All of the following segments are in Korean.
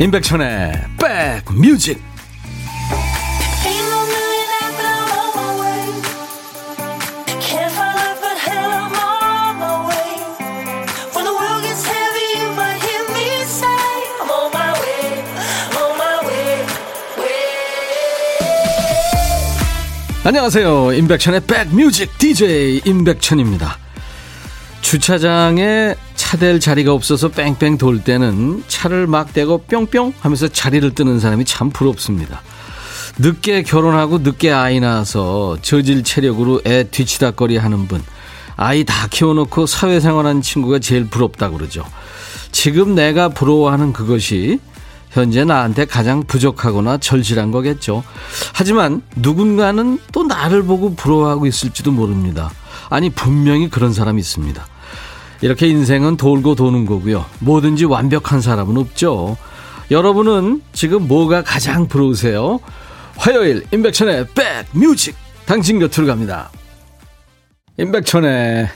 임백천의 백뮤직 안녕하세요. 임백천의 백뮤직 DJ 임백천입니다. 주차장에 차댈 자리가 없어서 뺑뺑 돌 때는 차를 막 대고 뿅뿅 하면서 자리를 뜨는 사람이 참 부럽습니다. 늦게 결혼하고 늦게 아이 낳아서 저질 체력으로 애 뒤치다거리 하는 분. 아이 다 키워놓고 사회생활하는 친구가 제일 부럽다고 그러죠. 지금 내가 부러워하는 그것이 현재 나한테 가장 부족하거나 절실한 거겠죠. 하지만 누군가는 또 나를 보고 부러워하고 있을지도 모릅니다. 아니, 분명히 그런 사람이 있습니다. 이렇게 인생은 돌고 도는 거고요. 뭐든지 완벽한 사람은 없죠. 여러분은 지금 뭐가 가장 부러우세요? 화요일 임백천의 백뮤직 당신 곁으로 갑니다. 임백천의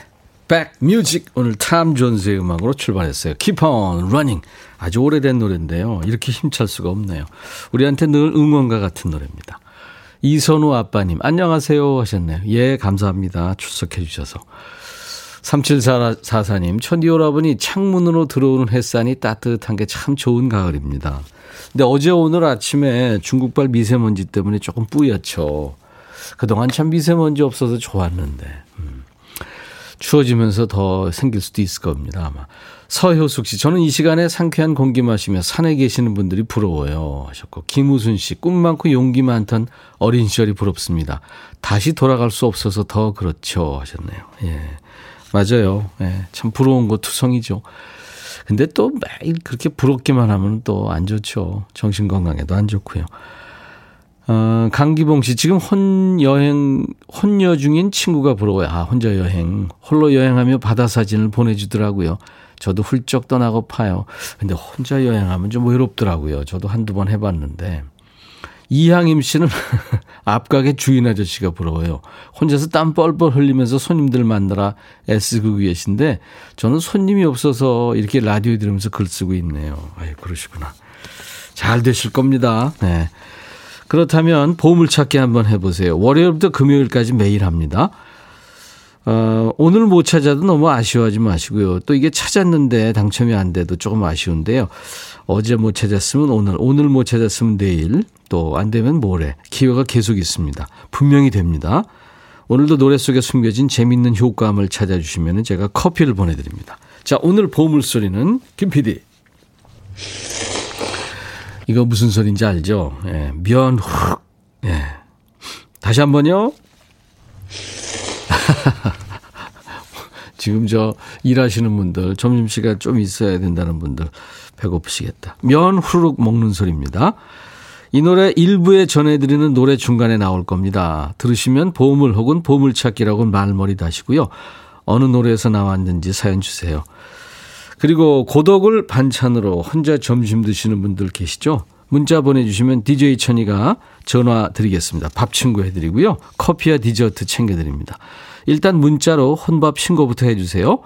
백뮤직 오늘 탐 존스의 음악으로 출발했어요. Keep on running 아주 오래된 노래인데요. 이렇게 힘찰 수가 없네요. 우리한테 늘 응원가 같은 노래입니다. 이선우 아빠님 안녕하세요 하셨네요. 예 감사합니다. 출석해 주셔서. 3744님, 천디 오라버니 창문으로 들어오는 햇살이 따뜻한 게 참 좋은 가을입니다. 근데 어제 오늘 아침에 중국발 미세먼지 때문에 조금 뿌옇죠. 그동안 참 미세먼지 없어서 좋았는데. 음. 추워지면서 더 생길 수도 있을 겁니다, 아마. 서효숙 씨, 저는 이 시간에 상쾌한 공기 마시며 산에 계시는 분들이 부러워요. 하셨고, 김우순 씨, 꿈 많고 용기 많던 어린 시절이 부럽습니다. 다시 돌아갈 수 없어서 더 그렇죠. 하셨네요. 예. 맞아요. 예, 참 부러운 거 투성이죠. 근데 또 매일 그렇게 부럽기만 하면 또 안 좋죠. 정신 건강에도 안 좋고요. 어, 강기봉 씨, 지금 혼 여행, 혼여 중인 친구가 부러워요. 아, 혼자 여행. 홀로 여행하며 바다 사진을 보내주더라고요. 저도 훌쩍 떠나고 파요. 근데 혼자 여행하면 좀 외롭더라고요. 저도 한두 번 해봤는데. 이항임 씨는 앞가게 주인 아저씨가 부러워요. 혼자서 땀 뻘뻘 흘리면서 손님들 만나라 애쓰고 계신데 저는 손님이 없어서 이렇게 라디오 들으면서 글 쓰고 있네요. 아유, 그러시구나. 잘 되실 겁니다. 네. 그렇다면 보물찾기 한번 해보세요. 월요일부터 금요일까지 매일 합니다. 어, 오늘 못 찾아도 너무 아쉬워하지 마시고요. 또 이게 찾았는데 당첨이 안 돼도 조금 아쉬운데요. 어제 못 찾았으면 오늘, 오늘 못 찾았으면 내일, 또 안 되면 모레. 기회가 계속 있습니다. 분명히 됩니다. 오늘도 노래 속에 숨겨진 재밌는 효과음을 찾아주시면 제가 커피를 보내드립니다. 자, 오늘 보물소리는 김 PD. 이거 무슨 소리인지 알죠? 예, 면후 예. 다시 한 번요. 지금 저 일하시는 분들, 점심시간 좀 있어야 된다는 분들, 배고프시겠다. 면 후루룩 먹는 소리입니다. 이 노래 일부에 전해드리는 노래 중간에 나올 겁니다. 들으시면 보물 혹은 보물찾기라고 말머리 다시고요. 어느 노래에서 나왔는지 사연 주세요. 그리고 고독을 반찬으로 혼자 점심 드시는 분들 계시죠? 문자 보내주시면 DJ 천이가 전화 드리겠습니다. 밥 친구 해드리고요. 커피와 디저트 챙겨드립니다. 일단 문자로 혼밥 신고부터 해주세요.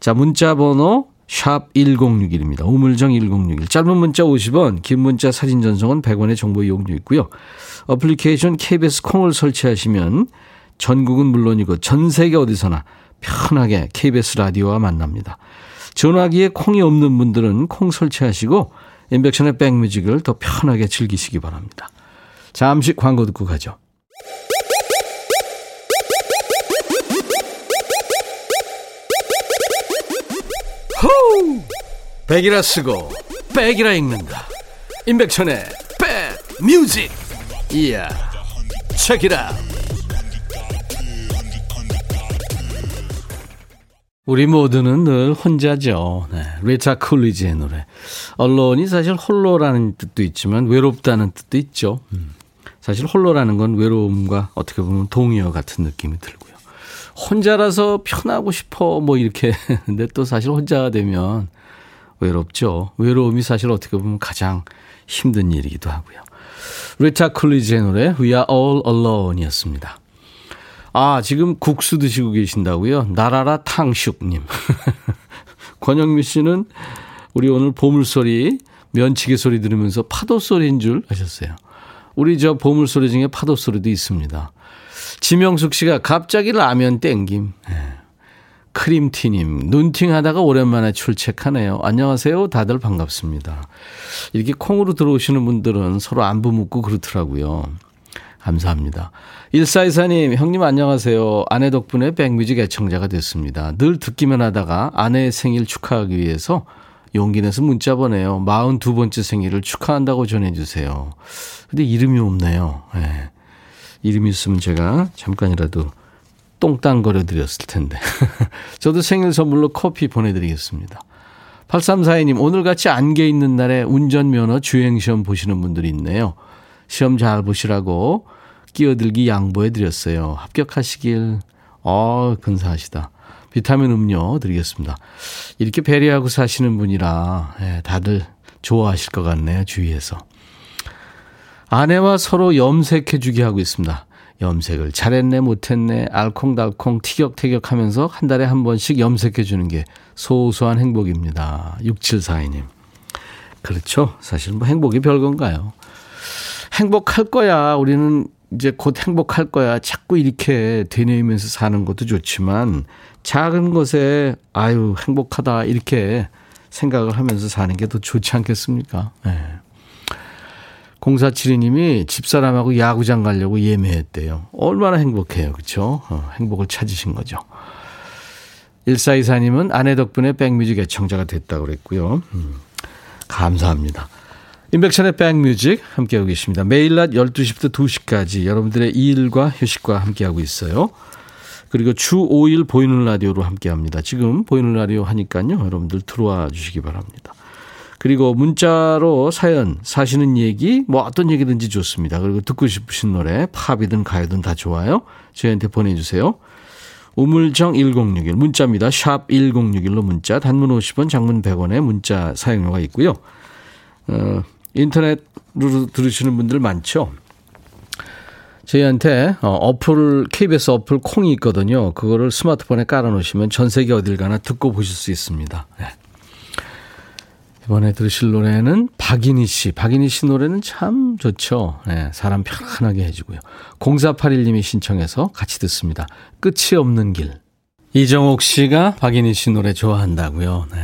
자, 문자 번호 샵 1061입니다. 우물정 1061. 짧은 문자 50원, 긴 문자 사진 전송은 100원의 정보 이용료 있고요. 어플리케이션 KBS 콩을 설치하시면 전국은 물론이고 전 세계 어디서나 편하게 KBS 라디오와 만납니다. 전화기에 콩이 없는 분들은 콩 설치하시고 인백션의 백뮤직을 더 편하게 즐기시기 바랍니다. 잠시 광고 듣고 가죠. 호우! 백이라 쓰고 백이라 읽는다. 임백천의 백 뮤직. 이야. 책이라. 우리 모두는 늘 혼자죠. 네. 리타 쿨리지의 노래. 언론이 사실 홀로라는 뜻도 있지만 외롭다는 뜻도 있죠. 음. 사실 홀로라는 건 외로움과 어떻게 보면 동의어 같은 느낌이 들고요. 혼자라서 편하고 싶어 뭐 이렇게 근데 또 사실 혼자가 되면 외롭죠. 외로움이 사실 어떻게 보면 가장 힘든 일이기도 하고요. 리타 쿨리지의 노래 We Are All Alone이었습니다. 아 지금 국수 드시고 계신다고요? 나라라 탕슉님. 권영미 씨는 우리 오늘 보물소리 면치기 소리 들으면서 파도 소리인 줄 아셨어요. 우리 저 보물 소리 중에 파도 소리도 있습니다. 지명숙 씨가 갑자기 라면 땡김. 네. 크림티님, 눈팅 하다가 오랜만에 출첵하네요. 안녕하세요. 다들 반갑습니다. 이렇게 콩으로 들어오시는 분들은 서로 안부 묻고 그렇더라고요. 감사합니다. 1424님, 형님 안녕하세요. 아내 덕분에 백뮤직 애청자가 됐습니다. 늘 듣기만 하다가 아내의 생일 축하하기 위해서 용기 내서 문자 보내요. 42번째 생일을 축하한다고 전해주세요. 근데 이름이 없네요. 네. 이름이 있으면 제가 잠깐이라도 똥땅거려 드렸을 텐데. 저도 생일 선물로 커피 보내드리겠습니다. 8342님, 오늘같이 안개 있는 날에 운전면허 주행시험 보시는 분들이 있네요. 시험 잘 보시라고 끼어들기 양보해 드렸어요. 합격하시길. 어, 근사하시다. 비타민 음료 드리겠습니다. 이렇게 배려하고 사시는 분이라 예, 다들 좋아하실 것 같네요. 주위에서. 아내와 서로 염색해 주게 하고 있습니다. 염색을 잘했네 못했네 알콩달콩 티격태격 하면서 한 달에 한 번씩 염색해 주는 게 소소한 행복입니다. 6742님. 그렇죠. 사실 뭐 행복이 별건가요? 행복할 거야. 우리는 이제 곧 행복할 거야. 자꾸 이렇게 되뇌이면서 사는 것도 좋지만 작은 것에 아유 행복하다 이렇게 생각을 하면서 사는 게 더 좋지 않겠습니까? 네. 0472님이 집사람하고 야구장 가려고 예매했대요. 얼마나 행복해요. 그렇죠? 어, 행복을 찾으신 거죠. 1424님은 아내 덕분에 백뮤직 애청자가 됐다고 그랬고요. 음, 감사합니다. 인백션의 백뮤직 함께하고 계십니다. 매일 낮 12시부터 2시까지 여러분들의 일과 휴식과 함께하고 있어요. 그리고 주 5일 보이는 라디오로 함께합니다. 지금 보이는 라디오 하니까요. 여러분들 들어와 주시기 바랍니다. 그리고 문자로 사연, 사시는 얘기, 뭐 어떤 얘기든지 좋습니다. 그리고 듣고 싶으신 노래, 팝이든 가요든 다 좋아요. 저희한테 보내주세요. 우물정 1061 문자입니다. 샵 1061로 문자, 단문 50원, 장문 100원에 문자 사용료가 있고요. 어, 인터넷으로 들으시는 분들 많죠. 저희한테 어, 어플 KBS 어플 콩이 있거든요. 그거를 스마트폰에 깔아 놓으시면 전 세계 어딜 가나 듣고 보실 수 있습니다. 네. 이번에 들으실 노래는 박인희 씨. 박인희 씨 노래는 참 좋죠. 네, 사람 편안하게 해주고요. 0481님이 신청해서 같이 듣습니다. 끝이 없는 길. 이정옥 씨가 박인희 씨 노래 좋아한다고요. 네.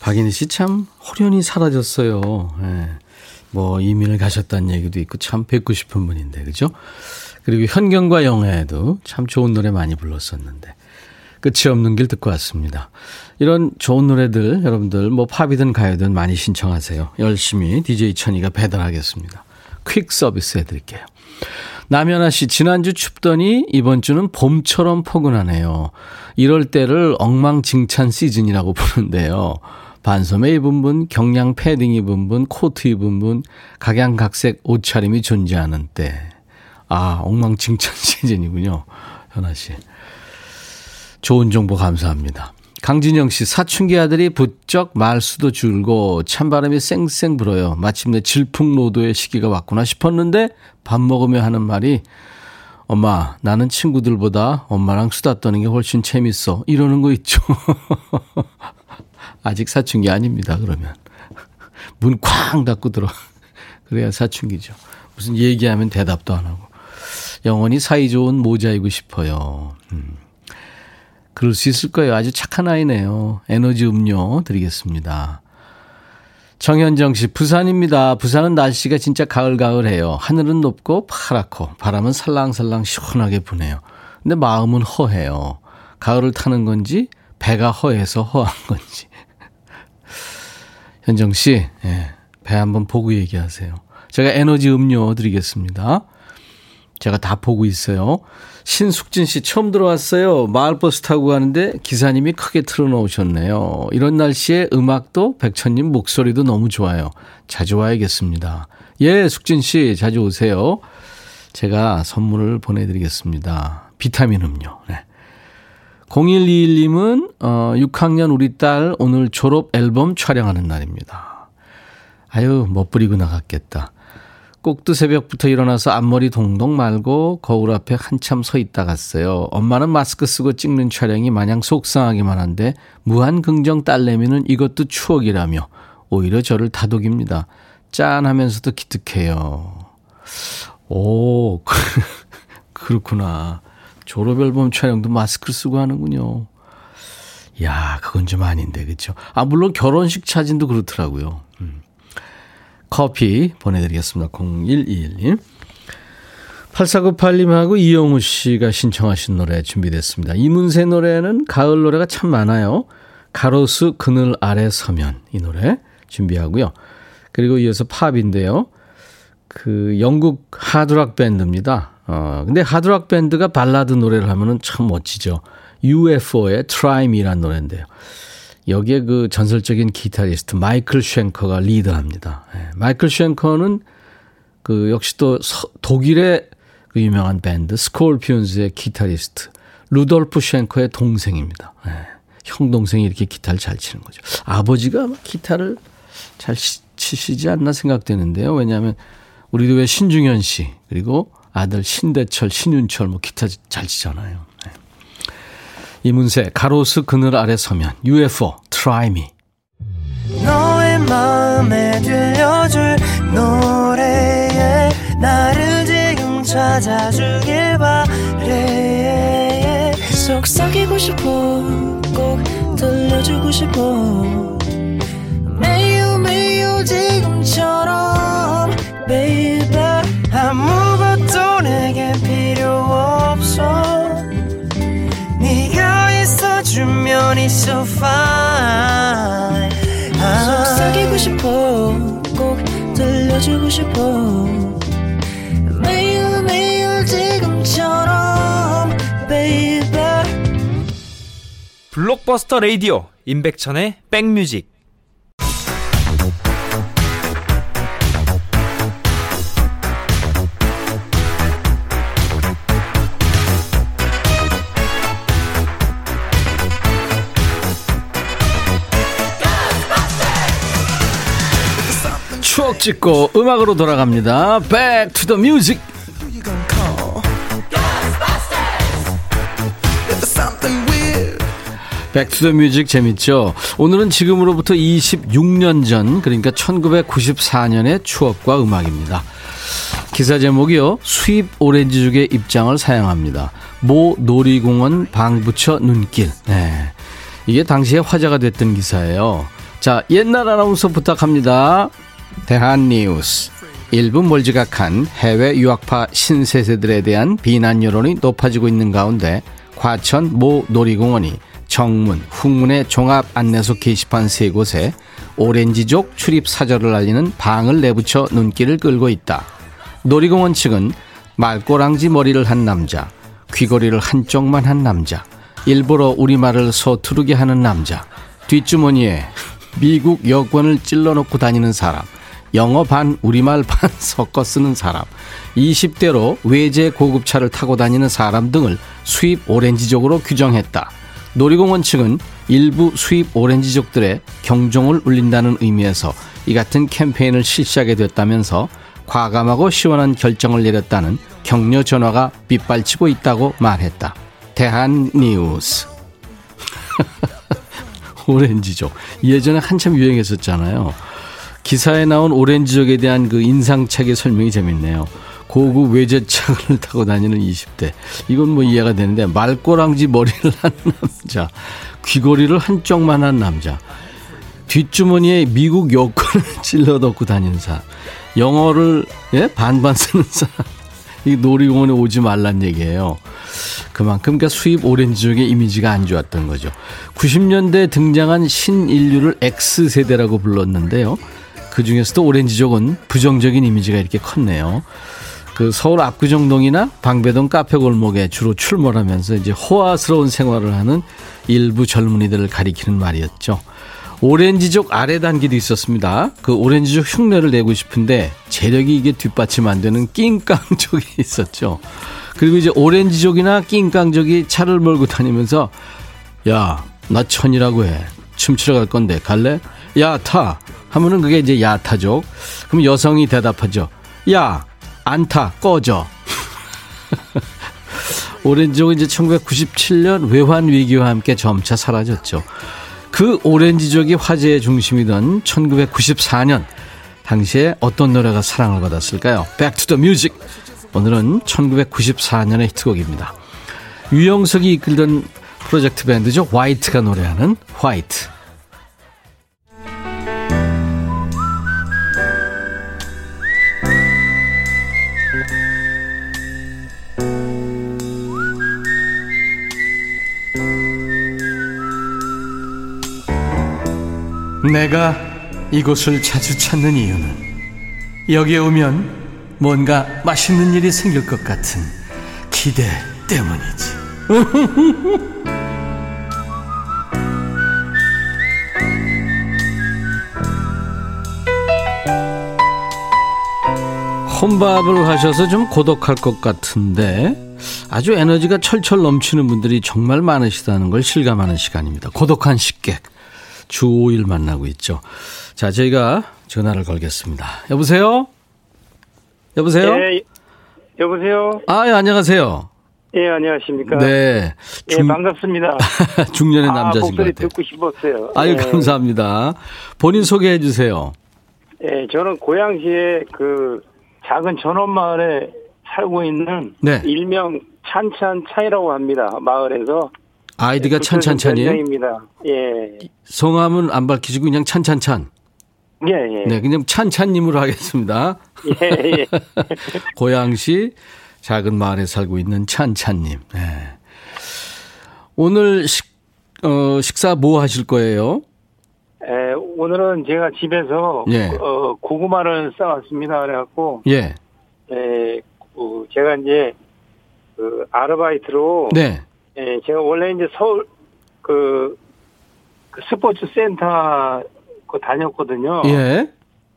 박인희 씨 참 호련히 사라졌어요. 네. 뭐 이민을 가셨다는 얘기도 있고 참 뵙고 싶은 분인데 그죠? 그리고 현경과 영애도 참 좋은 노래 많이 불렀었는데 끝이 없는 길 듣고 왔습니다. 이런 좋은 노래들 여러분들 뭐 팝이든 가요든 많이 신청하세요. 열심히 DJ 천이가 배달하겠습니다. 퀵 서비스 해드릴게요. 남현아 씨, 지난주 춥더니 이번 주는 봄처럼 포근하네요. 이럴 때를 엉망진창 시즌이라고 부르는데요. 반소매 입은 분, 경량 패딩 입은 분, 코트 입은 분, 각양각색 옷차림이 존재하는 때. 아, 엉망진창 시즌이군요. 현아 씨. 좋은 정보 감사합니다. 강진영 씨, 사춘기 아들이 부쩍 말수도 줄고 찬바람이 쌩쌩 불어요. 마침내 질풍노도의 시기가 왔구나 싶었는데 밥 먹으며 하는 말이 엄마, 나는 친구들보다 엄마랑 수다 떠는 게 훨씬 재밌어. 이러는 거 있죠. 아직 사춘기 아닙니다, 그러면. 문 쾅 닫고 들어. 그래야 사춘기죠. 무슨 얘기하면 대답도 안 하고. 영원히 사이좋은 모자이고 싶어요. 음. 그럴 수 있을 거예요. 아주 착한 아이네요. 에너지 음료 드리겠습니다. 정현정 씨, 부산입니다. 부산은 날씨가 진짜 가을가을해요. 하늘은 높고 파랗고 바람은 살랑살랑 시원하게 부네요. 근데 마음은 허해요. 가을을 타는 건지 배가 허해서 허한 건지. 현정 씨, 예, 배 한번 보고 얘기하세요. 제가 에너지 음료 드리겠습니다. 제가 다 보고 있어요. 신숙진 씨 처음 들어왔어요. 마을버스 타고 가는데 기사님이 크게 틀어놓으셨네요. 이런 날씨에 음악도 백천님 목소리도 너무 좋아요. 자주 와야겠습니다. 예, 숙진 씨 자주 오세요. 제가 선물을 보내드리겠습니다. 비타민 음료. 네. 0121님은 어, 6학년 우리 딸 오늘 졸업 앨범 촬영하는 날입니다. 아유 멋부리고 나갔겠다. 꼭두 새벽부터 일어나서 앞머리 동동 말고 거울 앞에 한참 서 있다 갔어요. 엄마는 마스크 쓰고 찍는 촬영이 마냥 속상하기만 한데 무한 긍정 딸내미는 이것도 추억이라며 오히려 저를 다독입니다. 짠하면서도 기특해요. 오, 그렇구나. 졸업 앨범 촬영도 마스크를 쓰고 하는군요. 야, 그건 좀 아닌데, 그쵸? 아, 물론 결혼식 사진도 그렇더라고요. 음. 커피 보내드리겠습니다. 0121님. 8498님하고 이영우 씨가 신청하신 노래 준비됐습니다. 이문세 노래는 가을 노래가 참 많아요. 가로수 그늘 아래 서면 이 노래 준비하고요. 그리고 이어서 팝인데요. 그 영국 하드락 밴드입니다. 어, 근데 하드락 밴드가 발라드 노래를 하면은 참 멋지죠. UFO의 Try Me라는 노래인데요. 여기에 그 전설적인 기타리스트 마이클 쉔커가 리드합니다. 네, 마이클 쉔커는 그 역시 또 서, 독일의 그 유명한 밴드 스콜피온즈의 기타리스트 루돌프 쉔커의 동생입니다. 네, 형 동생이 이렇게 기타를 잘 치는 거죠. 아버지가 기타를 잘 치시지 않나 생각되는데요. 왜냐하면 우리도 왜 신중현 씨 그리고 아들 신대철, 신윤철 뭐 기타 잘 치잖아요. 네. 이문세 가로수 그늘 아래 서면 UFO Try Me 너의 마음에 들려줄 노래에 나를 지금 찾아주길 바래 속삭이고 싶어 꼭 들려주고 싶어 매우 매우 지금처럼 baby 아무 주면 있어 fine. 속삭이고 싶어 꼭 들려주고 싶어. 매일 매일 지금처럼 baby. 블록버스터 레이디오 임백천의 백뮤직 찍고 음악으로 돌아갑니다. Back to the music. Back to the music 재밌죠? 오늘은 지금으로부터 26년 전 그러니까 1994년의 추억과 음악입니다. 기사 제목이요. 수입 오렌지족의 입장을 사양합니다. 모 놀이공원 방 붙여 눈길. 네. 이게 당시에 화제가 됐던 기사예요. 자, 옛날 아나운서 부탁합니다. 대한 뉴스. 일부 몰지각한 해외 유학파 신세세들에 대한 비난 여론이 높아지고 있는 가운데 과천 모 놀이공원이 정문, 후문의 종합 안내소 게시판 세 곳에 오렌지족 출입 사절을 알리는 방을 내붙여 눈길을 끌고 있다. 놀이공원 측은 말꼬랑지 머리를 한 남자, 귀걸이를 한쪽만 한 남자, 일부러 우리말을 서투르게 하는 남자, 뒷주머니에 미국 여권을 찔러놓고 다니는 사람, 영어 반, 우리말 반 섞어 쓰는 사람, 20대로 외제 고급차를 타고 다니는 사람 등을 수입 오렌지족으로 규정했다. 놀이공원 측은 일부 수입 오렌지족들의 경종을 울린다는 의미에서 이 같은 캠페인을 실시하게 됐다면서 과감하고 시원한 결정을 내렸다는 격려 전화가 빗발치고 있다고 말했다. 대한 뉴스. 오렌지족. 예전에 한참 유행했었잖아요. 기사에 나온 오렌지족에 대한 그 인상착의 설명이 재밌네요. 고급 외제차를 타고 다니는 20대. 이건 뭐 이해가 되는데 말꼬랑지 머리를 한 남자, 귀걸이를 한쪽만 한 남자, 뒷주머니에 미국 여권을 찔러 넣고 다니는 사람, 영어를 예? 반반 쓰는 사람. 이 놀이공원에 오지 말란 얘기예요. 그만큼 그러니까 수입 오렌지족의 이미지가 안 좋았던 거죠. 90년대 등장한 신인류를 X세대라고 불렀는데요. 그 중에서도 오렌지족은 부정적인 이미지가 이렇게 컸네요. 그 서울 압구정동이나 방배동 카페 골목에 주로 출몰하면서 이제 호화스러운 생활을 하는 일부 젊은이들을 가리키는 말이었죠. 오렌지족 아래 단계도 있었습니다. 그 오렌지족 흉내를 내고 싶은데 재력이 이게 뒷받침 안 되는 낑깡족이 있었죠. 그리고 이제 오렌지족이나 낑깡족이 차를 몰고 다니면서 야, 나 천이라고 해. 춤추러 갈 건데 갈래? 야, 타. 하면은 그게 이제 야타족. 그럼 여성이 대답하죠. 야, 안 타. 꺼져. 오렌 지족은 이제 1997년 외환 위기와 함께 점차 사라졌죠. 그 오렌지족이 화제의 중심이던 1994년 당시에 어떤 노래가 사랑을 받았을까요? Back to the Music. 오늘은 1994년의 히트곡입니다. 유영석이 이끌던 프로젝트 밴드죠. 화이트가 노래하는 화이트. 내가 이곳을 자주 찾는 이유는 여기에 오면 뭔가 맛있는 일이 생길 것 같은 기대 때문이지. 혼밥을 하셔서 좀 고독할 것 같은데 아주 에너지가 철철 넘치는 분들이 정말 많으시다는 걸 실감하는 시간입니다. 고독한 식객. 주 5일 만나고 있죠. 자, 저희가 전화를 걸겠습니다. 여보세요? 여보세요? 예, 여보세요? 아, 예, 안녕하세요. 예, 안녕하십니까? 네. 중... 예, 반갑습니다. 중년의 남자신 아, 목소리 같아요. 듣고 싶었어요. 아유, 예. 감사합니다. 본인 소개해 주세요. 예, 저는 고양시의 그 작은 전원마을에 살고 있는 네. 일명 찬찬찬이라고 합니다. 마을에서. 아이디가 찬찬찬이에요? 입니다 예. 성함은 안 밝히시고 그냥 찬찬찬. 예, 예. 네, 그냥 찬찬님으로 하겠습니다. 예, 예. 고양시 작은 마을에 살고 있는 찬찬님. 네. 오늘 식, 어, 식사 뭐 하실 거예요? 에, 오늘은 제가 집에서 예. 어, 고구마를 싸왔습니다. 그래갖고 예. 에, 어, 제가 이제 그 아르바이트로 네. 예, 제가 원래 이제 서울 그, 그 스포츠 센터 그 다녔거든요. 예.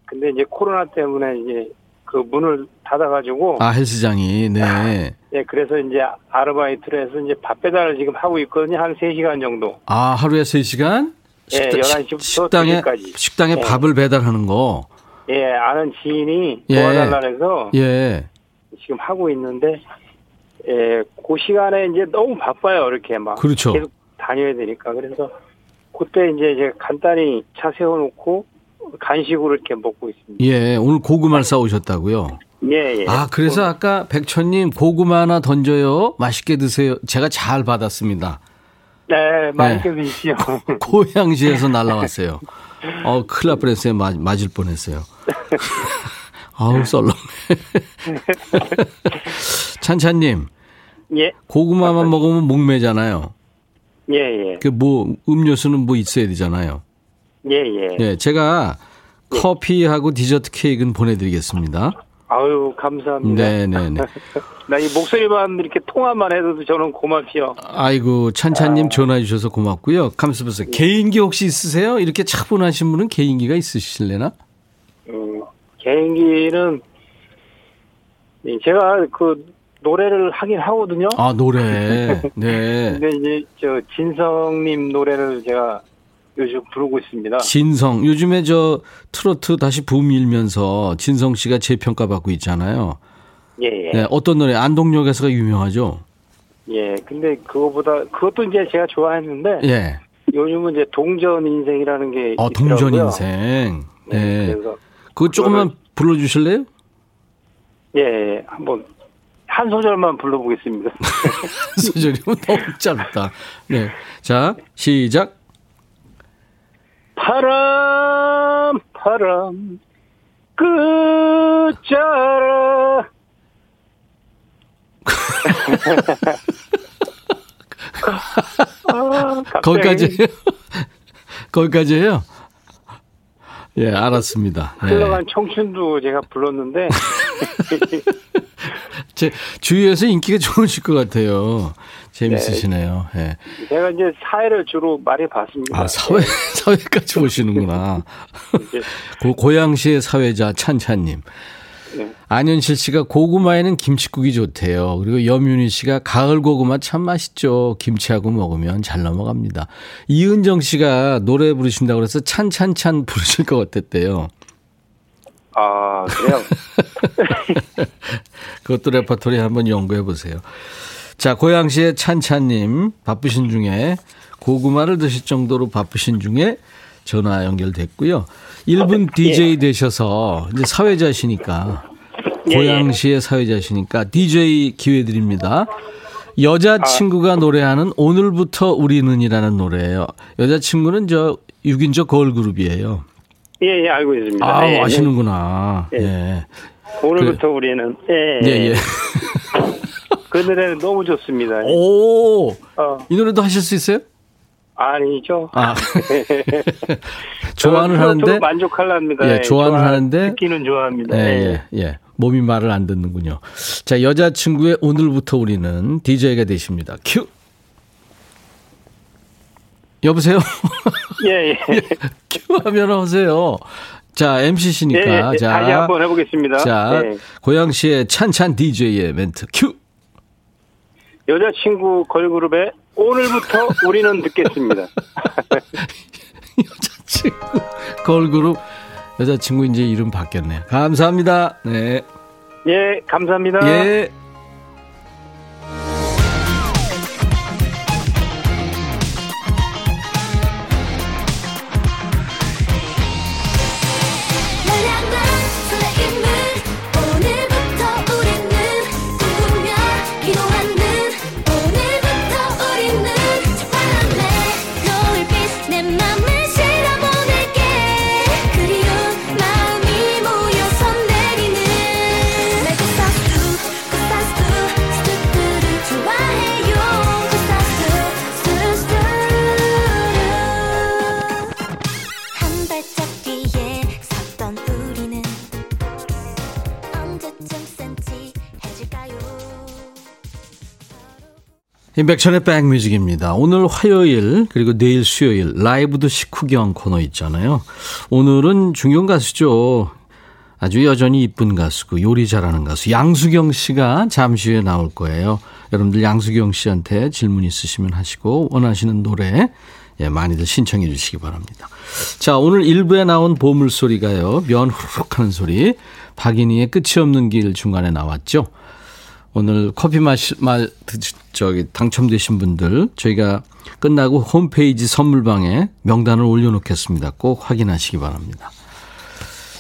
근데 이제 코로나 때문에 이제 그 문을 닫아가지고. 아, 헬스장이, 네. 예, 그래서 이제 아르바이트를 해서 이제 밥 배달을 지금 하고 있거든요. 한 3시간 정도. 아, 하루에 3시간? 예, 11시부터 식당에, 2시까지. 식당에 예. 밥을 배달하는 거. 예, 아는 지인이 예. 도와달라 해서. 예. 지금 하고 있는데, 예, 그 시간에 이제 너무 바빠요. 이렇게 막. 그렇죠. 계속 다녀야 되니까. 그래서 그때 이제 제가 간단히 차 세워놓고 간식으로 이렇게 먹고 있습니다. 예, 오늘 고구마를 싸우셨다고요? 예, 예. 아, 그래서 아까 백천님 고구마 하나 던져요. 맛있게 드세요. 제가 잘 받았습니다. 네, 맛있게 네. 드십시오. 고향시에서 날라왔어요. 어, 큰일 날 뻔했어요. 맞, 맞을 뻔했어요. 아우, 썰렁. 찬찬님. 예. 고구마만 먹으면 목매잖아요. 예, 예. 그 뭐 음료수는 뭐 있어야 되잖아요. 예, 예. 예, 제가 예. 커피하고 디저트 케이크는 보내드리겠습니다. 아유, 감사합니다. 네 네 네. 나 이 목소리만 이렇게 통화만 해도 저는 고맙죠. 아이고, 찬찬님 아. 전화해 주셔서 고맙고요. 감사합니다. 예. 개인기 혹시 있으세요? 이렇게 차분하신 분은 개인기가 있으실래나? 음, 개인기는 제가 그 노래를 하긴 하거든요. 아, 노래. 네. 근데 이제 저 진성님 노래를 제가 요즘 부르고 있습니다. 진성. 요즘에 저 트로트 다시 붐 일면서 진성 씨가 재평가 받고 있잖아요. 예, 예. 네, 어떤 노래? 안동역 에서가 유명하죠. 예. 근데 그거보다 그것도 이제 제가 좋아했는데 예. 요즘은 이제 동전 인생이라는 게 어, 동전 인생. 네. 네. 그래서 그거 조금만 불러 주실래요? 예, 한번 한 소절만 불러보겠습니다. 한 소절이면 너무 짧다. 네. 자, 시작. 바람, 바람, 끝자라. 아, 거기까지 해요? 거기까지 해요? 예, 알았습니다. 흘러간 예. 청춘도 제가 불렀는데. 제 주위에서 인기가 좋으실 것 같아요. 재밌으시네요. 네. 예. 제가 이제 사회를 주로 많이 봤습니다. 아, 사회, 사회까지 보시는구나. 고, 고양시의 사회자 찬찬님. 네. 안현실 씨가 고구마에는 김치국이 좋대요. 그리고 염윤희 씨가 가을 고구마 참 맛있죠. 김치하고 먹으면 잘 넘어갑니다. 이은정 씨가 노래 부르신다고 그래서 찬찬찬 부르실 것 같았대요. 아, 그래요? 그것도 레퍼토리 한번 연구해 보세요. 자, 고양시의 찬찬님 바쁘신 중에 고구마를 드실 정도로 바쁘신 중에 전화 연결됐고요. 1분 DJ 예. 되셔서 이제 사회자시니까 예, 예. 고양시의 사회자시니까 DJ 기회 드립니다. 여자친구가 노래하는 오늘부터 우리는이라는 노래예요. 여자친구는 저 6인조 걸그룹이에요. 예, 예, 알고 있습니다. 아, 예, 아시는구나. 예. 예. 오늘부터 그 우리는 예, 예. 예. 그 노래는 너무 좋습니다. 오, 어. 이 노래도 하실 수 있어요? 아니죠. 아. 좋아는 하는데 만족할랍니다. 예, 좋아는 좋아, 하는데 듣기는 좋아합니다. 예, 예, 예. 몸이 말을 안 듣는군요. 자, 여자친구의 오늘부터 우리는 DJ가 되십니다. 큐. 여보세요? 예, 예. 큐 하면 오세요. 자, MC시니까. 예, 예. 자, 다시 한번 해보겠습니다. 자, 예. 고양시의 찬찬 DJ의 멘트 큐. 여자친구 걸그룹의 오늘부터 우리는 듣겠습니다. 여자친구 걸그룹 여자친구 이제 이름 바뀌었네요. 감사합니다. 네. 예, 감사합니다. 예. 임백천의 백뮤직입니다. 오늘 화요일 그리고 내일 수요일 라이브도 식후경 코너 있잖아요. 오늘은 중견 가수죠. 아주 여전히 이쁜 가수고 요리 잘하는 가수 양수경 씨가 잠시 후에 나올 거예요. 여러분들 양수경 씨한테 질문 있으시면 하시고 원하시는 노래 예, 많이들 신청해 주시기 바랍니다. 자, 오늘 1부에 나온 보물소리가요. 면 후룩 하는 소리. 박인희의 끝이 없는 길 중간에 나왔죠. 오늘 커피 마시, 마, 저기, 당첨되신 분들, 저희가 끝나고 홈페이지 선물방에 명단을 올려놓겠습니다. 꼭 확인하시기 바랍니다.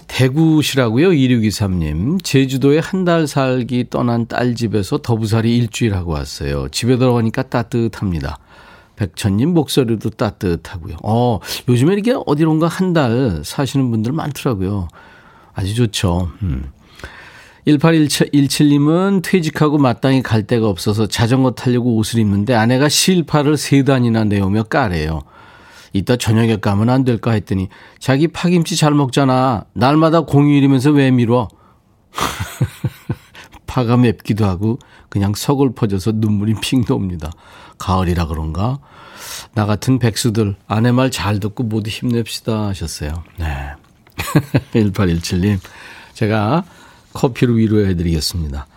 대구시라고요, 2623님. 제주도에 한 달 살기 떠난 딸 집에서 더부살이 일주일 하고 왔어요. 집에 들어가니까 따뜻합니다. 백천님 목소리도 따뜻하고요. 어, 요즘에 이렇게 어디론가 한 달 사시는 분들 많더라고요. 아주 좋죠. 음. 1817님은 퇴직하고 마땅히 갈 데가 없어서 자전거 타려고 옷을 입는데 아내가 실파를 세 단이나 내오며 까래요. 이따 저녁에 가면 안 될까 했더니 자기 파김치 잘 먹잖아. 날마다 공휴일이면서 왜 미뤄? 파가 맵기도 하고 그냥 서글퍼져서 눈물이 핑 돕니다. 가을이라 그런가? 나 같은 백수들 아내 말 잘 듣고 모두 힘냅시다 하셨어요. 네. 1817님. 제가 커피로 위로해드리겠습니다.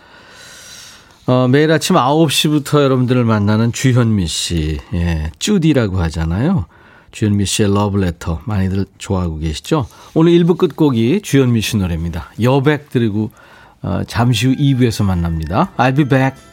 어, 매일 아침 9시부터 여러분들을 만나는 주현미 씨, 예, 쭈디라고 하잖아요. 주현미 씨의 러브레터 많이들 좋아하고 계시죠? 오늘 1부 끝곡이 주현미 씨 노래입니다. 여백 드리고 어, 잠시 후 2부에서 만납니다. I'll be back.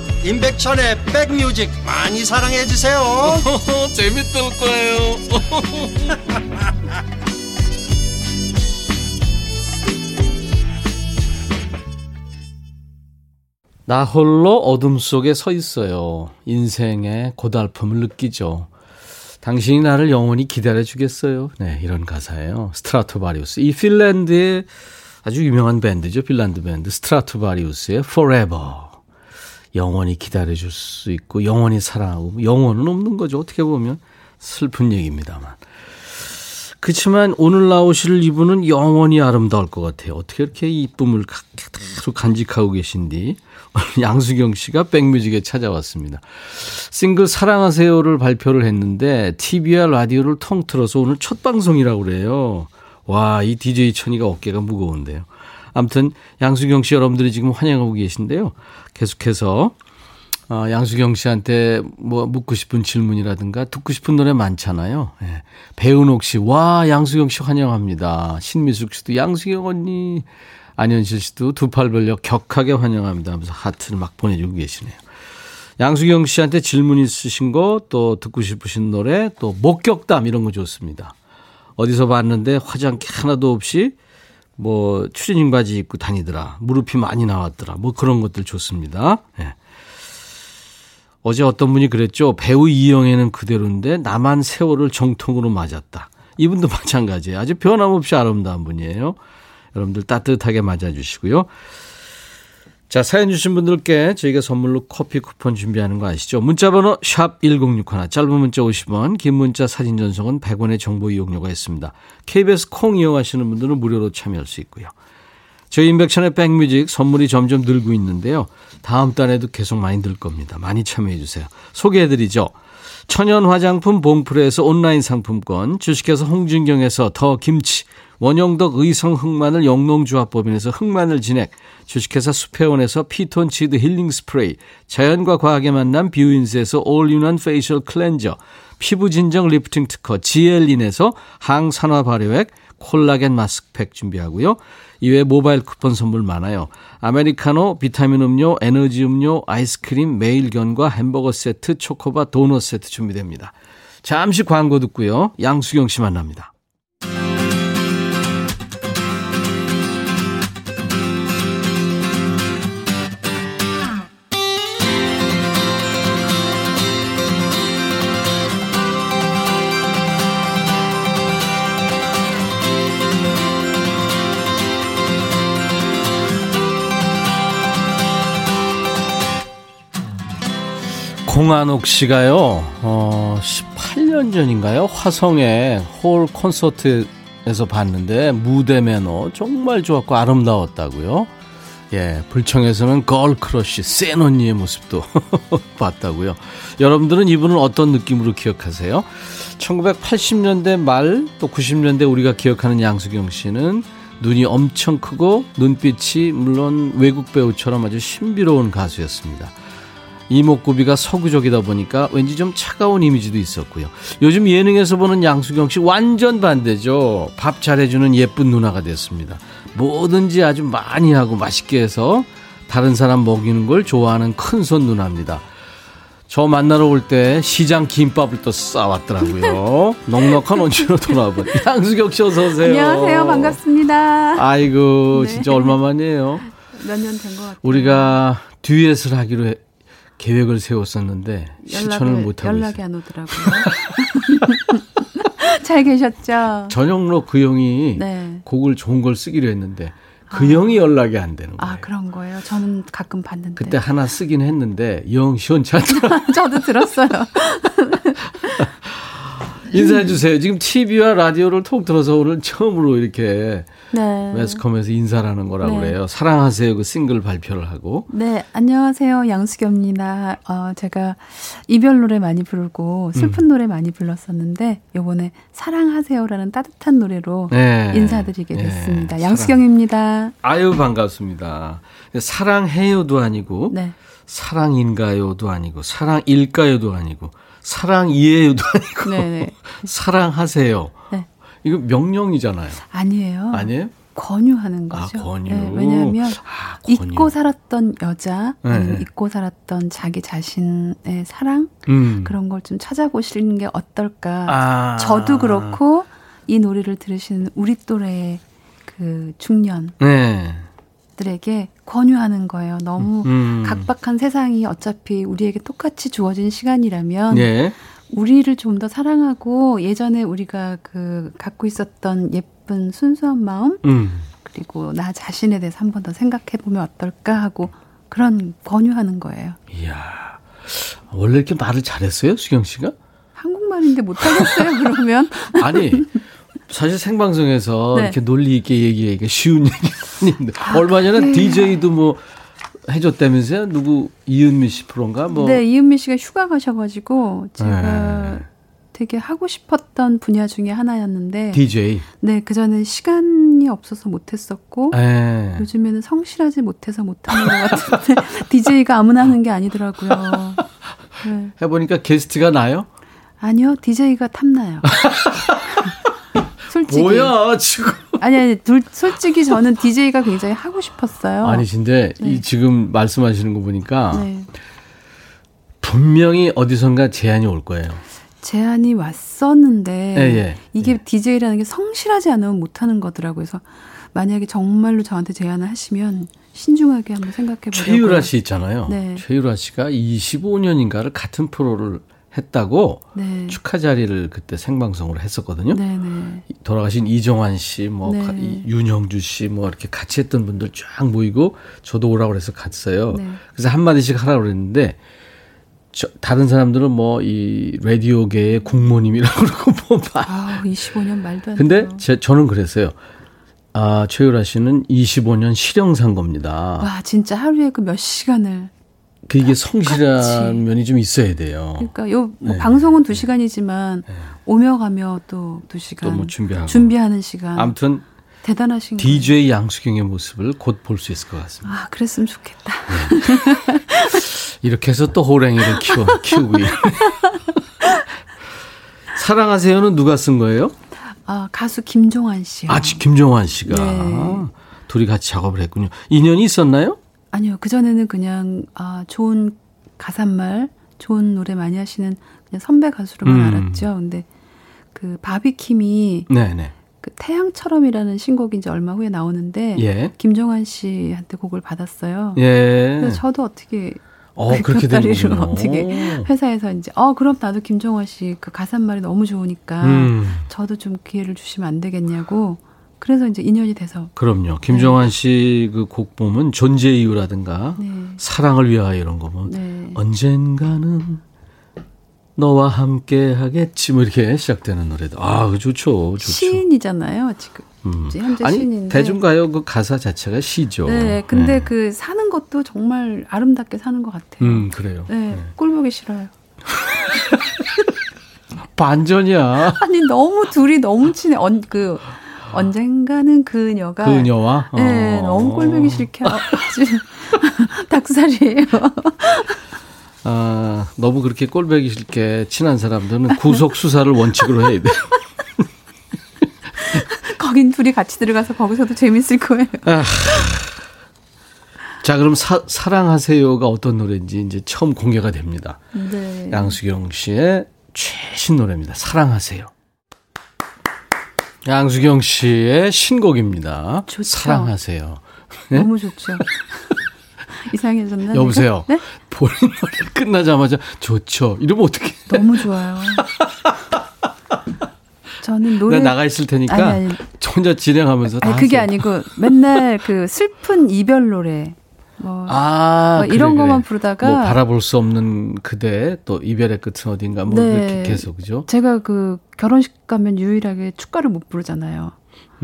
임백천의 백뮤직 많이 사랑해 주세요. 재밌을 거예요. 나 홀로 어둠 속에 서 있어요. 인생의 고달픔을 느끼죠. 당신이 나를 영원히 기다려 주겠어요. 네, 이런 가사예요. 스트라토바리우스. 이 핀란드의 아주 유명한 밴드죠. 핀란드 밴드 스트라토바리우스의 Forever. 영원히 기다려줄 수 있고, 영원히 사랑하고, 영원은 없는 거죠. 어떻게 보면. 슬픈 얘기입니다만. 그렇지만 오늘 나오실 이분은 영원히 아름다울 것 같아요. 어떻게 이렇게 이쁨을 계속 간직하고 계신디. 양수경 씨가 백뮤직에 찾아왔습니다. 싱글 사랑하세요를 발표를 했는데 TV와 라디오를 통틀어서 오늘 첫 방송이라고 그래요. 와, 이 DJ 천이가 어깨가 무거운데요. 아무튼 양수경 씨 여러분들이 지금 환영하고 계신데요. 계속해서 어, 양수경 씨한테 뭐 묻고 싶은 질문이라든가 듣고 싶은 노래 많잖아요. 예. 배은옥 씨, 와, 양수경 씨 환영합니다. 신미숙 씨도 양수경 언니, 안현실 씨도 두 팔 벌려 격하게 환영합니다 하면서 하트를 막 보내주고 계시네요. 양수경 씨한테 질문 있으신 거, 또 듣고 싶으신 노래, 또 목격담 이런 거 좋습니다. 어디서 봤는데 화장기 하나도 없이 뭐 추리닝 바지 입고 다니더라. 무릎이 많이 나왔더라. 뭐 그런 것들 좋습니다. 예. 어제 어떤 분이 그랬죠. 배우 이영애는 그대로인데 나만 세월을 정통으로 맞았다. 이분도 마찬가지예요. 아주 변함없이 아름다운 분이에요. 여러분들 따뜻하게 맞아주시고요. 자, 사연 주신 분들께 저희가 선물로 커피 쿠폰 준비하는 거 아시죠? 문자번호 샵 1061, 짧은 문자 50원, 긴 문자 사진 전송은 100원의 정보 이용료가 있습니다. KBS 콩 이용하시는 분들은 무료로 참여할 수 있고요. 저희 임백천의 백뮤직 선물이 점점 늘고 있는데요. 다음 달에도 계속 많이 늘 겁니다. 많이 참여해 주세요. 소개해 드리죠. 천연 화장품 봉프레에서 온라인 상품권, 주식회사 홍진경에서 더 김치, 원형덕 의성 흑마늘 영농조합법인에서 흑마늘 진액, 주식회사 수페온에서 피톤치드 힐링 스프레이, 자연과 과학의 만남 뷰인스에서 올인원 facial 클렌저, 피부 진정 리프팅 특허 지엘린에서 항산화 발효액, 콜라겐 마스크팩 준비하고요. 이외에 모바일 쿠폰 선물 많아요. 아메리카노, 비타민 음료, 에너지 음료, 아이스크림, 매일견과 햄버거 세트, 초코바, 도넛 세트 준비됩니다. 잠시 광고 듣고요. 양수경 씨 만납니다. 공한옥 씨가요, 어, 18년 전인가요? 화성에 홀 콘서트에서 봤는데 무대 매너 정말 좋았고 아름다웠다고요. 예, 불청에서는 girl crush 센 언니의 모습도 봤다고요. 여러분들은 이분을 어떤 느낌으로 기억하세요? 1980년대 말 또 90년대 우리가 기억하는 양수경 씨는 눈이 엄청 크고 눈빛이 물론 외국 배우처럼 아주 신비로운 가수였습니다. 이목구비가 서구적이다 보니까 왠지 좀 차가운 이미지도 있었고요. 요즘 예능에서 보는 양수경 씨 완전 반대죠. 밥 잘해주는 예쁜 누나가 됐습니다. 뭐든지 아주 많이 하고 맛있게 해서 다른 사람 먹이는 걸 좋아하는 큰손 누나입니다. 저 만나러 올 때 시장 김밥을 또 싸왔더라고요. 넉넉한 온치로 돌아본 양수경 씨 어서 오세요. 안녕하세요. 반갑습니다. 아이고 네. 진짜 얼마만이에요? 몇 년 된 것 같아요. 우리가 듀엣을 하기로 해, 계획을 세웠었는데 실천을 못 하고 연락이 있어요. 안 오더라고요. 잘 계셨죠? 전영록 그 형이 네. 곡을 좋은 걸 쓰기로 했는데 그 아. 형이 연락이 안 되는 아, 거예요. 아 그런 거예요? 저는 가끔 봤는데 그때 하나 쓰긴 했는데 영 시원찮더라. 저도 들었어요. 인사해 주세요. 지금 TV와 라디오를 통 들어서 오늘 처음으로 이렇게 네. 매스컴에서 인사를 하는 거라고 네. 그래요. 사랑하세요 그 싱글 발표를 하고. 네, 안녕하세요. 양수경입니다. 어, 제가 이별 노래 많이 부르고 슬픈 음. 노래 많이 불렀었는데 요번에 사랑하세요라는 따뜻한 노래로 네. 인사드리게 네. 됐습니다. 네. 양수경입니다. 아유 반갑습니다. 사랑해요도 아니고 네. 사랑인가요도 아니고 사랑일까요도 아니고 사랑이에요도 아니고 네네. 사랑하세요. 네. 이거 명령이잖아요. 아니에요. 아니에요? 권유하는 아, 거죠. 아, 권유. 네, 왜냐하면 아, 잊고 살았던 여자, 네. 잊고 살았던 자기 자신의 사랑 음. 그런 걸 좀 찾아보시는 게 어떨까. 아. 저도 그렇고 이 노래를 들으시는 우리 또래의 그 중년. 네. 들에게 권유하는 거예요. 너무 음. 각박한 세상이 어차피 우리에게 똑같이 주어진 시간이라면 예. 우리를 좀 더 사랑하고 예전에 우리가 그 갖고 있었던 예쁜 순수한 마음 음. 그리고 나 자신에 대해서 한 번 더 생각해 보면 어떨까 하고 그런 권유하는 거예요. 이야. 원래 이렇게 말을 잘했어요, 수경 씨가? 한국말인데 못하겠어요, 그러면? 아니, 사실 생방송에서 네. 이렇게 논리 있게 얘기하기가 쉬운 얘기 아닌데. 아, 얼마 전에 그래요. DJ도 뭐 해줬다면서요? 누구, 이은미 씨 프로인가? 뭐. 네, 이은미 씨가 휴가 가셔가지고 제가 네. 되게 하고 싶었던 분야 중에 하나였는데. DJ? 네, 그 전에 시간이 없어서 못했었고. 네. 요즘에는 성실하지 못해서 못하는 것 같은데. DJ가 아무나 하는 게 아니더라고요. 네. 해보니까 게스트가 나요? 아니요, DJ가 탐나요. 솔직히. 뭐야, 지금. 아니, 아니, 둘, 솔직히 저는 DJ가 굉장히 하고 싶었어요. 아니, 근데 네. 이 지금 말씀하시는 거 보니까 네. 분명히 어디선가 제안이 올 거예요. 제안이 왔었는데 예, 예, 이게 예. DJ라는 게 성실하지 않으면 못하는 거더라고요. 그래서 만약에 정말로 저한테 제안을 하시면 신중하게 한번 생각해 보려고. 최유라 씨 있잖아요. 네. 최유라 씨가 25년인가를 같은 프로를 했다고 네. 축하 자리를 그때 생방송으로 했었거든요. 네, 네. 돌아가신 이정환 씨, 뭐 네. 윤영주 씨, 뭐 이렇게 같이 했던 분들 쫙 모이고 저도 오라고 해서 갔어요. 네. 그래서 한 마디씩 하라고 그랬는데 저, 다른 사람들은 뭐 이 라디오계의 국모님이라고 그러고 뭐 아, 25년 말도 안 근데 제, 저는 그랬어요. 아, 최유라 씨는 25년 실형 산 겁니다. 와, 진짜 하루에 그 몇 시간을 그 이게 성실한 같이. 면이 좀 있어야 돼요. 그러니까 요 뭐 네. 방송은 2시간이지만 네. 오며 가며 또 2시간 또 뭐 준비하고 준비하는 시간. 아무튼 대단하신 DJ 거예요. 양수경의 모습을 곧 볼 수 있을 것 같습니다. 아, 그랬으면 좋겠다. 네. 이렇게 해서 또 호랭이를 키워, 키우고. 사랑하세요는 누가 쓴 거예요? 아, 가수 김종환 씨요. 아, 김종환 씨가. 네. 둘이 같이 작업을 했군요. 인연이 있었나요? 아니요. 그전에는 그냥, 아, 좋은 가사말, 좋은 노래 많이 하시는 그냥 선배 가수로만 음. 알았죠. 근데 그 바비킴이. 네네. 그 태양처럼이라는 신곡이 이제 얼마 후에 나오는데 예. 김종환 씨한테 곡을 받았어요. 예. 그래서 저도 어떻게 어, 그렇게 되는 어떻게 회사에서 이제 어 그럼 나도 김종환 씨 그 가사말이 너무 좋으니까 음. 저도 좀 기회를 주시면 안 되겠냐고 그래서 이제 인연이 돼서 그럼요. 김종환 네. 씨그 곡 보면 존재 이유라든가 네. 사랑을 위하여 이런 거 보면 네. 언젠가는 너와 함께 하겠지 뭐 이렇게 시작되는 노래도 아 좋죠, 좋죠. 시인이잖아요 지금. 음. 현재 아니, 시인인데 대중가요 그 가사 자체가 시죠. 네, 근데 네. 그 사는 것도 정말 아름답게 사는 것 같아요. 음, 그래요. 네, 네. 꼴 보기 싫어요. 반전이야. 아니 너무 둘이 너무 친해. 언, 그 언젠가는 그녀가 그녀와 네, 어. 너무 꼴보기 싫게 닭살이에요. 아, 너무 그렇게 꼴보기 싫게 친한 사람들은 구속 수사를 원칙으로 해야 돼요. 거긴 둘이 같이 들어가서 거기서도 재밌을 거예요. 아, 자, 그럼 사, 사랑하세요가 어떤 노래인지 이제 처음 공개가 됩니다. 네. 양수경 씨의 최신 노래입니다. 사랑하세요. 양수경 씨의 신곡입니다. 좋죠. 사랑하세요. 네? 너무 좋죠. 이상해졌나? 여보세요. 네? 본인 노래 끝나자마자 좋죠. 이러면 어떻게? 너무 좋아요. 저는 노래 나가 있을 테니까 아니, 아니. 혼자 진행하면서 아니, 그게 하세요. 아니고 맨날 그 슬픈 이별 노래 뭐, 아, 뭐 이런 그래, 것만 부르다가 뭐 바라볼 수 없는 그대 또 이별의 끝은 어딘가 뭐 네. 이렇게 계속 그죠? 제가 그 결혼식 가면 유일하게 축가를 못 부르잖아요.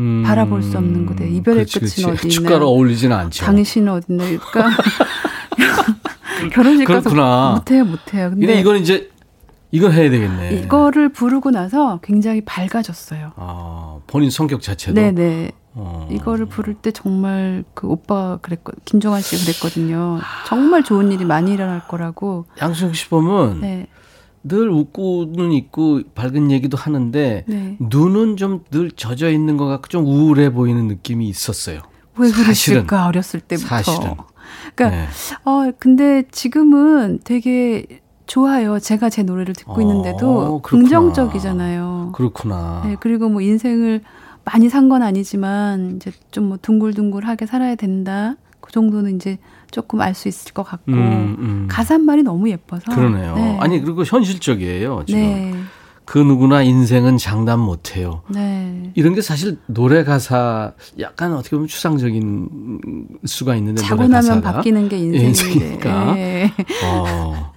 음, 바라볼 수 없는 그대 이별의 그렇지, 끝은. 어디 있나? 축가로 어울리지는 않죠. 당신은 어디 있나? 그러니까 결혼식. 가서 못해요, 못해요. 근데, 근데 이건 이제 이거 해야 되겠네. 이거를 부르고 나서 굉장히 밝아졌어요. 아, 본인 성격 자체도. 네네. 어. 이거를 부를 때 정말 그 오빠 그랬거 김종환 씨 그랬거든요. 정말 좋은 일이 많이 일어날 거라고. 양수영 씨 보면 네. 늘 웃고는 있고 밝은 얘기도 하는데 네. 눈은 좀 늘 젖어 있는 것 같고 좀 우울해 보이는 느낌이 있었어요. 왜 그러실까 어렸을 때부터. 사실은. 그러니까 네. 어 근데 지금은 되게 좋아요. 제가 제 노래를 듣고 어, 있는데도 긍정적이잖아요. 그렇구나. 네, 그리고 뭐 인생을 많이 산 건 아니지만 이제 좀 뭐 둥글둥글하게 살아야 된다. 그 정도는 이제 조금 알 수 있을 것 같고 음, 음. 가사말이 너무 예뻐서 그러네요. 네. 아니 그리고 현실적이에요. 지금. 네. 그 누구나 인생은 장담 못해요. 네. 이런 게 사실 노래 가사 약간 어떻게 보면 추상적인 수가 있는데 자고 노래 나면 바뀌는 게 인생이니까. 네. 어,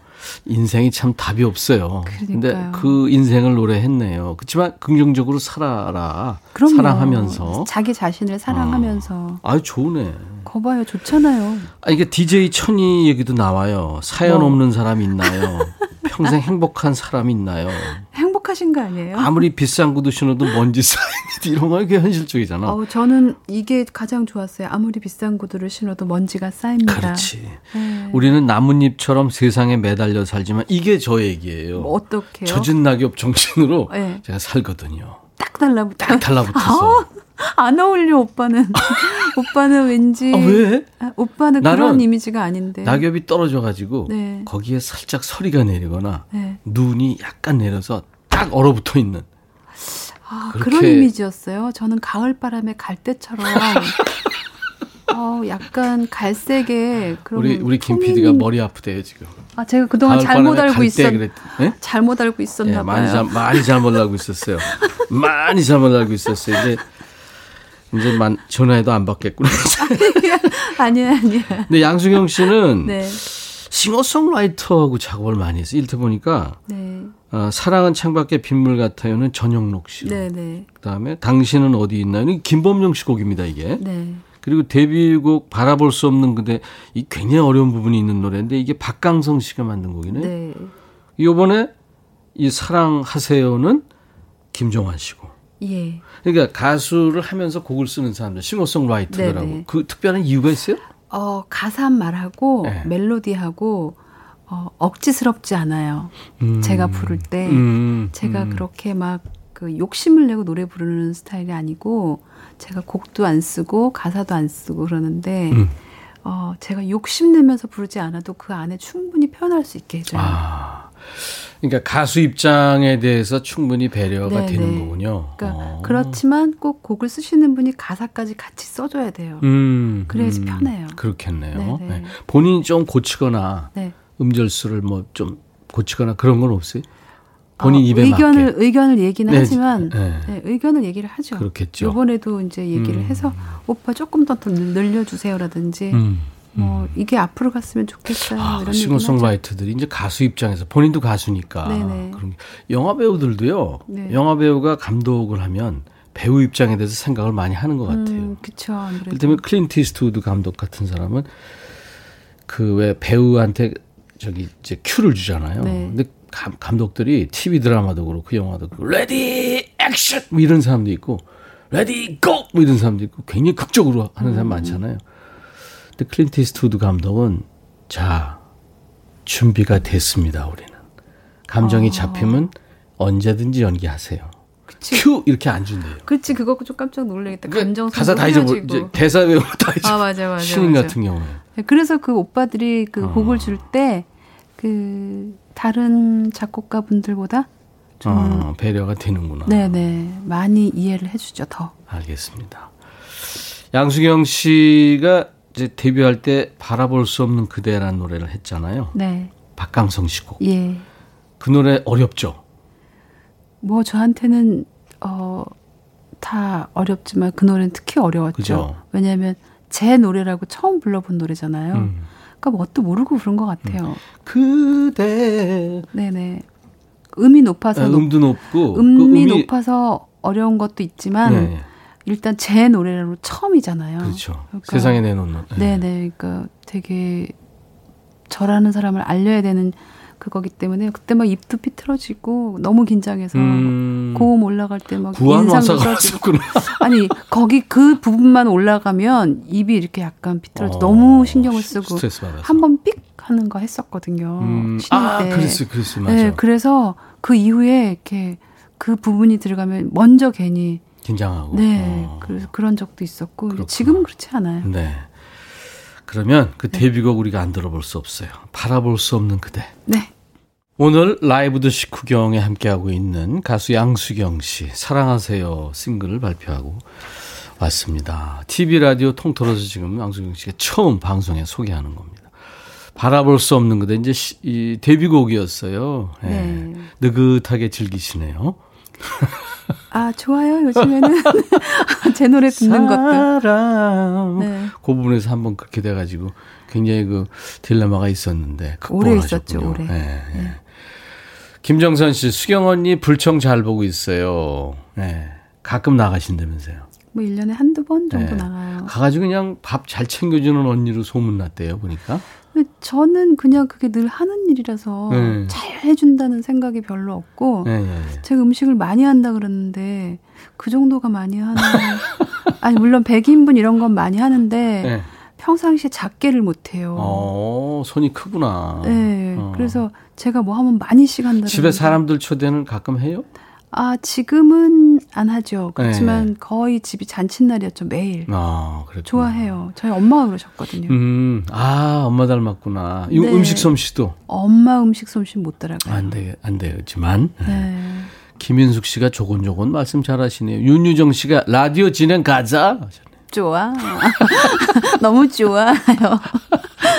인생이 참 답이 없어요. 그런데 그 인생을 노래했네요. 그렇지만 긍정적으로 살아라. 그럼요. 사랑하면서 자기 자신을 사랑하면서. 어. 아, 좋네. 거봐요, 좋잖아요. 아 이게 DJ 천이 얘기도 나와요. 사연 뭐. 없는 사람 있나요? 평생 행복한 사람 있나요? 행복하신 거 아니에요? 아무리 비싼 구두 신어도 먼지 쌓이는 이런 거 이게 현실적이잖아. 어, 저는 이게 가장 좋았어요. 아무리 비싼 구두를 신어도 먼지가 쌓입니다. 그렇지. 네. 우리는 나뭇잎처럼 세상에 매달려 살지만 이게 저 얘기예요. 뭐 어떻게요? 젖은 낙엽 정신으로 네. 제가 살거든요. 딱 달라붙어. 딱 달라붙어서. 아, 안 어울려 오빠는. 오빠는 왠지 아, 왜? 아, 오빠는 그런 이미지가 아닌데. 낙엽이 떨어져 가지고 네. 거기에 살짝 서리가 내리거나 네. 눈이 약간 내려서 딱 얼어붙어 있는. 아, 그런 이미지였어요. 저는 가을 바람에 갈대처럼 어, 약간 갈색의 그런 우리 우리 김 PD가 머리 아프대요 지금. 아 제가 그동안 잘못 알고 있었 네? 잘못 알고 있었나 네, 많이 잘 많이 잘못 알고 있었어요. 많이 잘못 알고 있었어요. 이제 이제 만 전화해도 안 받겠구나. 아니야 아니야. 근데 양수경 씨는 네. 싱어송라이터하고 작업을 많이 했어요. 일터 보니까 네. 어, 사랑은 창밖에 빗물 같아요는 전영록 씨. 네, 네. 그다음에 당신은 어디 있나요? 김범용 씨 곡입니다 이게. 네. 그리고 데뷔곡 바라볼 수 없는 근데 이 굉장히 어려운 부분이 있는 노래인데 이게 박강성 씨가 만든 곡이네. 네. 이번에 이 사랑하세요는 김종환 씨고. 예. 그러니까 가수를 하면서 곡을 쓰는 사람들 싱어송라이터라고 네네. 그 특별한 이유가 있어요? 어 가사 말하고 네. 멜로디하고 어, 억지스럽지 않아요. 음. 제가 부를 때 음. 제가 음. 그렇게 막 그 욕심을 내고 노래 부르는 스타일이 아니고 제가 곡도 안 쓰고 가사도 안 쓰고 그러는데 음. 어, 제가 욕심내면서 부르지 않아도 그 안에 충분히 표현할 수 있게 해줘요. 아. 그러니까 가수 입장에 대해서 충분히 배려가 네네. 되는 거군요. 그러니까 어. 그렇지만 꼭 곡을 쓰시는 분이 가사까지 같이 써줘야 돼요. 음, 그래야지 음, 편해요. 그렇겠네요. 네. 본인이 좀 고치거나 네. 음절수를 뭐 좀 고치거나 그런 건 없어요? 본인 어, 입에 의견을 맞게. 의견을 얘기는 네. 하지만 네. 네. 의견을 얘기를 하죠. 그렇겠죠. 이번에도 이제 얘기를 음. 해서 오빠 조금 더 늘려주세요라든지 음. 뭐 음. 이게 앞으로 갔으면 좋겠어요. 아, 이런 싱어송라이터들이 이제 가수 입장에서 본인도 가수니까 네네. 그런 영화 배우들도요. 네. 영화 배우가 감독을 하면 배우 입장에 대해서 생각을 많이 하는 것 같아요. 음, 그렇죠. 예를 클린트 이스트우드 감독 같은 사람은 그 왜 배우한테 저기 이제 큐를 주잖아요. 네. 근데 감, 감독들이 TV 드라마도 그렇고 그 영화도 그렇고 ready action 뭐 이런 사람도 있고 Ready go! 뭐 이런 사람도 있고 굉장히 극적으로 하는 사람 음. 많잖아요. 근데 클린트 이스트우드 감독은 자 준비가 됐습니다. 우리는 감정이 아. 잡히면 언제든지 연기하세요. 그치. 큐 이렇게 안 준대요. 그렇지 그거 좀 깜짝 놀라겠다. 그러니까 감정 가사 다 잊어버 이제 대사 외우고 다 잊어. 아 맞아 맞아. 신인 맞아. 같은 경우에. 네, 그래서 그 오빠들이 그 어. 곡을 줄때 그 다른 작곡가 분들보다 좀 어, 배려가 되는구나. 네네 많이 이해를 해주죠 더. 알겠습니다. 양수경 씨가 이제 데뷔할 때 바라볼 수 없는 그대라는 노래를 했잖아요. 네. 박강성 씨 곡. 예. 그 노래 어렵죠? 뭐 저한테는 어, 다 어렵지만 그 노래는 특히 어려웠죠. 그죠? 왜냐하면 제 노래라고 처음 불러본 노래잖아요. 음. 그러니까 뭣도 모르고 부른 것 같아요. 음. 그대. 네네. 음이 높아서 아, 음도 높고 음이, 그 음이 높아서 어려운 것도 있지만 네. 일단 제 노래로 처음이잖아요. 그렇죠. 그러니까, 세상에 내놓는. 네. 네네. 그러니까 되게 저라는 사람을 알려야 되는 그거기 때문에 그때 막 입도 삐뚤어지고 너무 긴장해서 음. 고음 올라갈 때 막 인상도 써지고 아니 거기 그 부분만 올라가면 입이 이렇게 약간 삐뚤어져 어, 너무 신경을 쓰고 한 번 삑 하는 거 했었거든요 음. 신인 아, 때. 그랬어, 그랬어, 맞아. 네, 그래서 그 이후에 이렇게 그 부분이 들어가면 먼저 괜히 긴장하고. 네. 어. 그래서 그런 적도 있었고 그렇구나. 지금은 그렇지 않아요. 네. 그러면 그 네. 데뷔곡 우리가 안 들어볼 수 없어요. 바라볼 수 없는 그대. 네. 오늘 라이브 드 식후경에 함께하고 있는 가수 양수경 씨 사랑하세요 싱글을 발표하고 맞습니다. TV 라디오 통틀어서 지금 양수경 씨가 처음 방송에 소개하는 겁니다. 바라볼 수 없는 그대 이제 시, 이 데뷔곡이었어요. 네. 네. 느긋하게 즐기시네요. 아 좋아요 요즘에는 제 노래 듣는 것도. 네. 그 부분에서 한번 그렇게 돼가지고 굉장히 그 딜레마가 있었는데 오래 있었죠 오래. 네. 네. 김정선 씨 수경 언니 불청 잘 보고 있어요. 네. 가끔 나가신다면서요. 뭐 1년에 한두 번 정도 네. 나가요. 가가지고 그냥 밥 잘 챙겨주는 언니로 소문났대요, 보니까. 저는 그냥 그게 늘 하는 일이라서 네. 잘 해준다는 생각이 별로 없고 네, 네, 제가 음식을 많이 한다 그러는데 그 정도가 많이 하는 아니 물론 100인분 이런 건 많이 하는데 네. 평상시에 작게를 못해요. 어, 손이 크구나. 네. 어. 그래서 제가 뭐 하면 많이씩 한다. 집에 사람들 초대는 가끔 해요? 아, 지금은 안 하죠. 그렇지만 네. 거의 집이 잔칫날이었죠, 매일. 아, 그렇죠. 좋아해요. 저희 엄마가 그러셨거든요. 음, 아, 엄마 닮았구나. 네. 음식 솜씨도? 엄마 음식 솜씨 못 따라가요. 안 돼, 안 되지만. 네. 김윤숙 씨가 조곤조곤 말씀 잘 하시네요. 윤유정 씨가 라디오 진행 가자. 좋아. 너무 좋아요.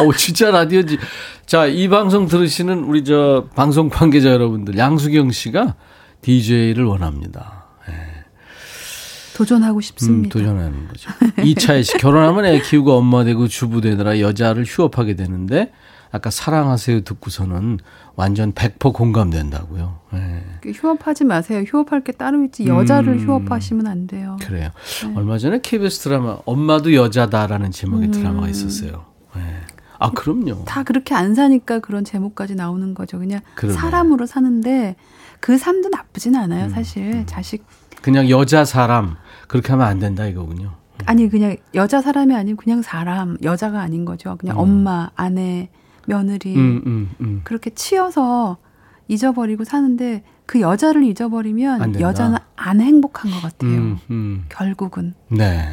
어, 진짜 라디오지. 자, 이 방송 들으시는 우리 저 방송 관계자 여러분들, 양수경 씨가 DJ를 원합니다. 네. 도전하고 싶습니다. 음, 도전하는 거죠. 이차에 씨 결혼하면 애 키우고 엄마 되고 주부 되느라 여자를 휴업하게 되는데 아까 사랑하세요 듣고서는 완전 100% 공감된다고요. 네. 휴업하지 마세요. 휴업할 게 따로 있지 여자를 음, 휴업하시면 안 돼요. 그래요. 네. 얼마 전에 KBS 드라마 엄마도 여자다라는 제목의 음. 드라마가 있었어요. 네. 아 그럼요. 다 그렇게 안 사니까 그런 제목까지 나오는 거죠. 그냥 그러네. 사람으로 사는데 그 삶도 나쁘진 않아요, 음, 사실. 음. 자식. 그냥 여자 사람 그렇게 하면 안 된다 이거군요. 음. 아니 그냥 여자 사람이 아니고 그냥 사람 여자가 아닌 거죠. 그냥 음. 엄마, 아내, 며느리 음, 음, 음. 그렇게 치여서 잊어버리고 사는데 그 여자를 잊어버리면 여자는 안 행복한 것 같아요. 결국은. 네.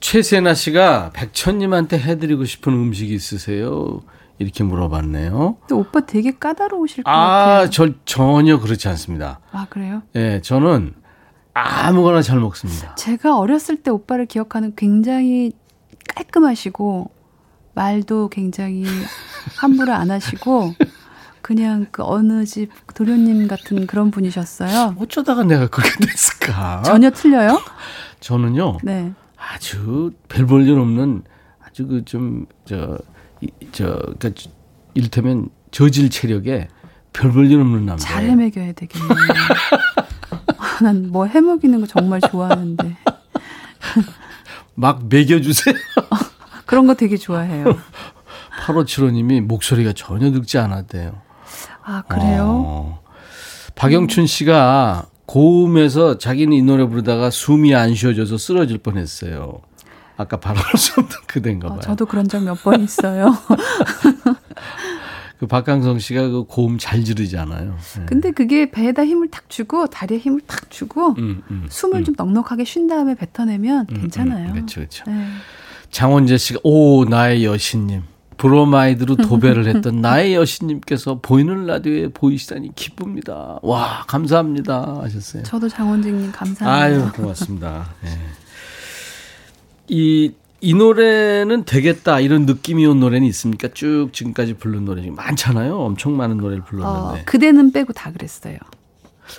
최세나 씨가 백천님한테 해드리고 싶은 음식이 있으세요? 이렇게 물어봤네요. 또 오빠 되게 까다로우실 것 아, 같아요. 저 전혀 그렇지 않습니다. 아 그래요? 예, 저는 아무거나 잘 먹습니다. 제가 어렸을 때 오빠를 기억하는 굉장히 깔끔하시고 말도 굉장히 함부로 안 하시고 그냥 그 어느 집 도련님 같은 그런 분이셨어요. 어쩌다가 내가 그렇게 됐을까? 전혀 틀려요? 저는요. 네. 아주 별 볼일 없는 아주 그 좀 저 저, 그니까, 이를테면 저질 체력에 별 볼일 없는 남자. 잘 해먹여야 되겠네요. 아, 난뭐 해먹이는 거 정말 좋아하는데. 막 먹여주세요. 어, 그런 거 되게 좋아해요. 8575님이 목소리가 전혀 늙지 않았대요. 아, 그래요? 어. 박영춘 씨가 고음에서 자기는 이 노래 부르다가 숨이 안 쉬어져서 쓰러질 뻔 했어요. 아까 바라볼 수 없는 어, 봐요. 어, 저도 그런 적 몇 번 있어요. 그 박강성 씨가 그 고음 잘 지르잖아요. 네. 근데 그게 배에다 힘을 탁 주고 다리에 힘을 탁 주고 음, 음, 숨을 음. 좀 넉넉하게 쉰 다음에 뱉어내면 음, 음. 괜찮아요. 그렇죠, 그렇죠. 네. 장원재 씨가 오 나의 여신님 브로마이드로 도배를 했던 나의 여신님께서 보이는 라디오에 보이시다니 기쁩니다. 와 감사합니다 하셨어요. 저도 장원재님 감사합니다. 아유 고맙습니다. 네. 이, 이 노래는 되겠다 이런 느낌이 온 노래는 있습니까? 쭉 지금까지 부른 노래 중에 많잖아요. 엄청 많은 노래를 불렀는데. 어, 그대는 빼고 다 그랬어요.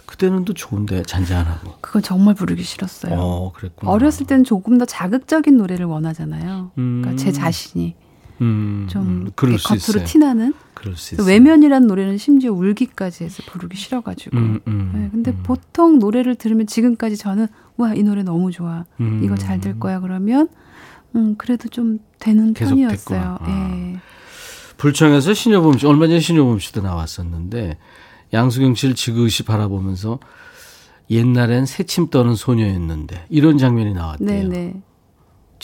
그때는 또 좋은데 잔잔하고. 그건 정말 부르기 싫었어요. 어, 그랬구나. 어렸을 때는 조금 더 자극적인 노래를 원하잖아요. 음. 그러니까 제 자신이 음, 좀 음, 그럴 겉으로 있어요. 티나는. 그럴 수 있어요. 외면이란 노래는 심지어 울기까지 해서 부르기 싫어가지고. 음, 음, 네, 근데 음. 보통 노래를 들으면 지금까지 저는 와 이 노래 너무 좋아. 음. 이거 잘 될 거야 그러면 음 그래도 좀 되는 편이었어요. 아. 예. 불청에서 신여범 씨 얼마 전에 신여범 씨도 나왔었는데 양수경 씨를 지그시 바라보면서 옛날엔 새침 떠는 소녀였는데 이런 장면이 나왔대요. 네네.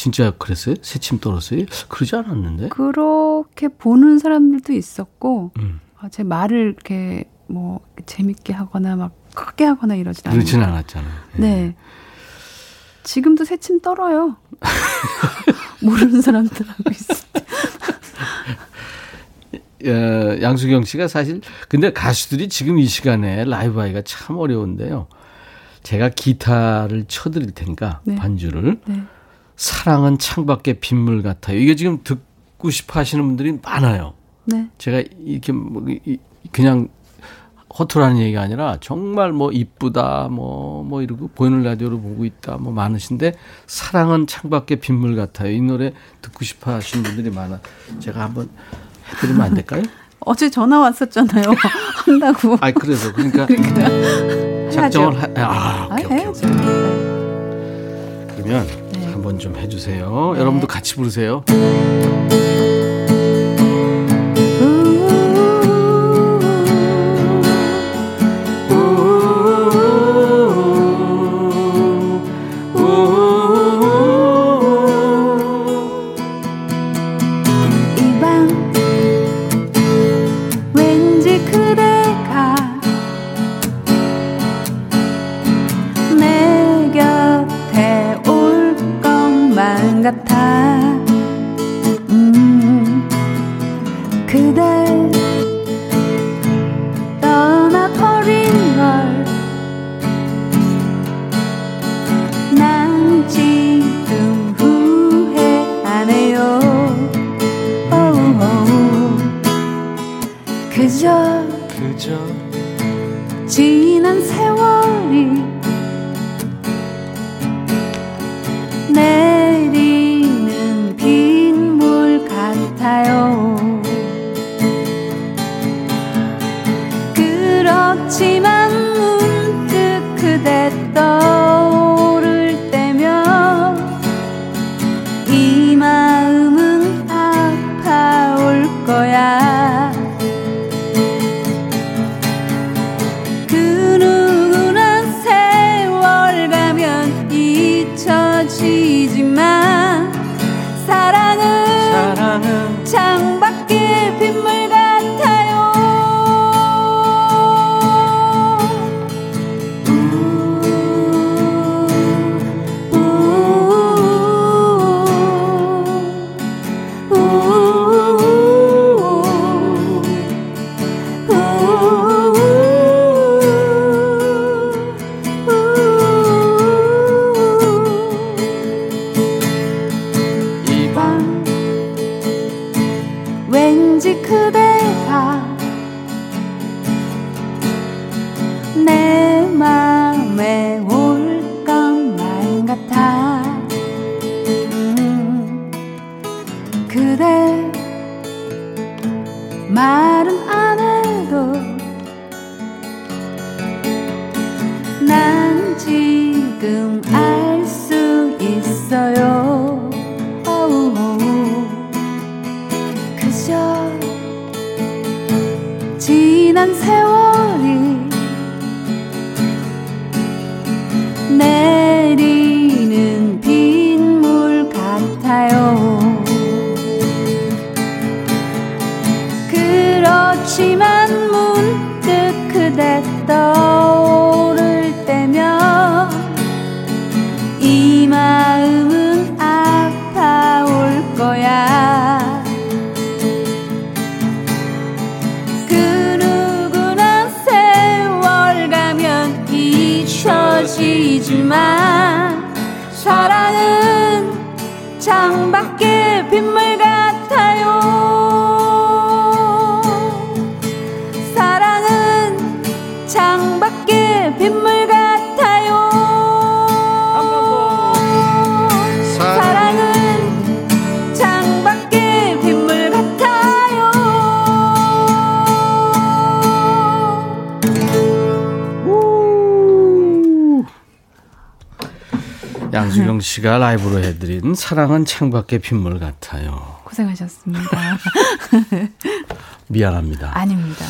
네. 진짜 그랬어요? 새침 떨었어요? 그러지 않았는데? 그렇게 보는 사람들도 있었고, 음. 아, 제 말을 이렇게 뭐 재밌게 하거나 막 크게 하거나 이러진 않아요. 그렇진 않았잖아요. 네. 네. 지금도 새침 떨어요. 모르는 사람들 하고 있을 때. 어, 양수경 씨가 사실 근데 가수들이 지금 이 시간에 라이브 하기가 참 어려운데요. 제가 기타를 쳐드릴 테니까 네. 반주를 네. 사랑은 창밖에 빗물 같아요. 이게 지금 듣고 싶어 하시는 분들이 많아요. 네. 제가 이렇게 뭐 그냥 허투라는 얘기가 아니라 정말 뭐 이쁘다 뭐뭐 뭐 이러고 보이는 라디오로 보고 있다 뭐 많으신데 사랑은 창밖에 빗물 같아요. 이 노래 듣고 싶어 하시는 분들이 많아. 제가 한번 해드리면 안 될까요? 어제 전화 왔었잖아요. 한다고. 아, 그래서 그러니까, 그러니까 작정을 하, 아, 오케이, 아, 오케이. 그러면 네. 한번 좀 해주세요. 네. 여러분도 같이 부르세요. 씨가 라이브로 해드린 사랑은 창밖의 빗물 같아요. 고생하셨습니다. 미안합니다. 아닙니다.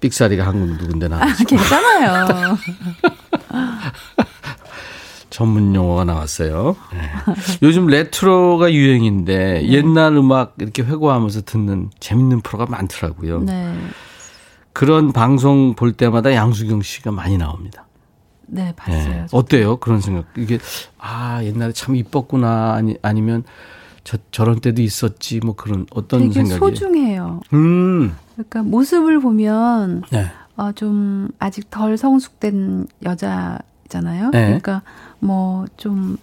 삑사리가 한국 누군데 나. 아, 괜찮아요. 전문 용어가 나왔어요. 네. 요즘 레트로가 유행인데 네. 옛날 음악 이렇게 회고하면서 듣는 재밌는 프로가 많더라고요. 네. 그런 방송 볼 때마다 양수경 씨가 많이 나옵니다. 네, 봤어요. 네. 어때요? 그런 생각. 이게 아 옛날에 참 이뻤구나 아니 아니면 저 저런 때도 있었지 뭐 그런 어떤 되게 생각이 소중해요. 음. 그러니까 모습을 보면 네. 어, 좀 아직 덜 성숙된 여자 잖아요. 네. 그러니까 뭐 좀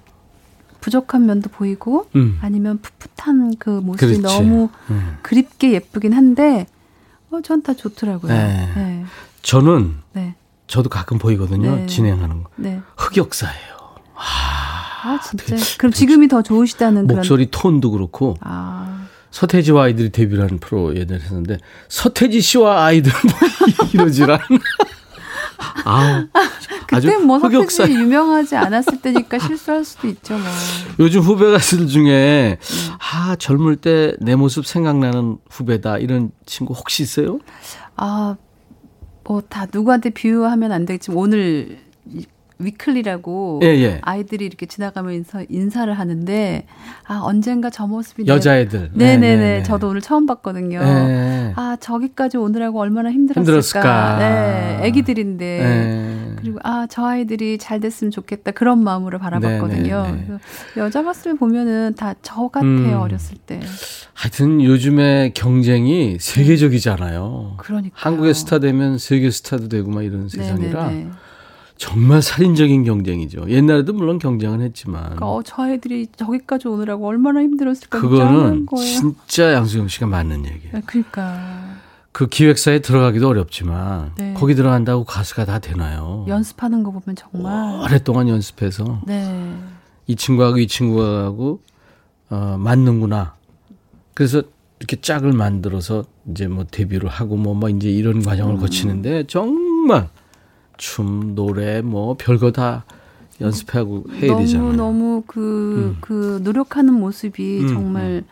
부족한 면도 보이고 음. 아니면 풋풋한 그 모습이 그렇지. 너무 음. 그립게 예쁘긴 한데 어, 전 다 좋더라고요. 네. 네. 저는 네. 저도 가끔 보이거든요. 네. 진행하는 거. 네. 흑역사예요. 아, 아 진짜. 되게, 그럼 지금이 더 좋으시다는 목소리 그런... 톤도 그렇고. 아. 서태지와 아이들이 데뷔를 한 프로 예전에 했는데 서태지 씨와 아이들 이러지란. 아, 그때 뭐 흑역사 유명하지 않았을 때니까 실수할 수도 있죠. 뭐. 요즘 후배 가수들 중에 음. 아 젊을 때 내 모습 생각나는 후배다 이런 친구 혹시 있어요? 아 뭐 다 누구한테 비유하면 안 되겠지만 오늘 위클리라고 예, 예. 아이들이 이렇게 지나가면서 인사를 하는데 아 언젠가 저 모습이 여자애들 네네네 네, 네, 네. 저도 오늘 처음 봤거든요. 네. 아 저기까지 오느라고 얼마나 힘들었을까. 힘들었을까. 네, 애기들인데 네. 그리고 아 저 아이들이 잘 됐으면 좋겠다 그런 마음으로 바라봤거든요. 네, 여자 가수를 보면은 다 저 같아요 음. 어렸을 때. 하여튼 요즘에 경쟁이 세계적이잖아요. 그러니까 한국의 스타 되면 세계 스타도 되고 막 이런 세상이라. 네네네. 정말 살인적인 경쟁이죠. 옛날에도 물론 경쟁은 했지만. 그러니까 어, 저 아이들이 저기까지 오느라고 얼마나 힘들었을까. 그거는 진짜 양수경 씨가 맞는 얘기예요. 네, 그러니까. 그 기획사에 들어가기도 어렵지만 네. 거기 들어간다고 가수가 다 되나요? 연습하는 거 보면 정말 오랫동안 연습해서 네. 이 친구하고 이 친구하고 어, 맞는구나. 그래서 이렇게 짝을 만들어서 이제 뭐 데뷔를 하고 뭐, 뭐 이제 이런 과정을 음. 거치는데 정말 춤, 노래 뭐 별거 다 연습하고 해야 너무, 되잖아요. 너무 그, 음. 그 노력하는 모습이 음, 정말 음.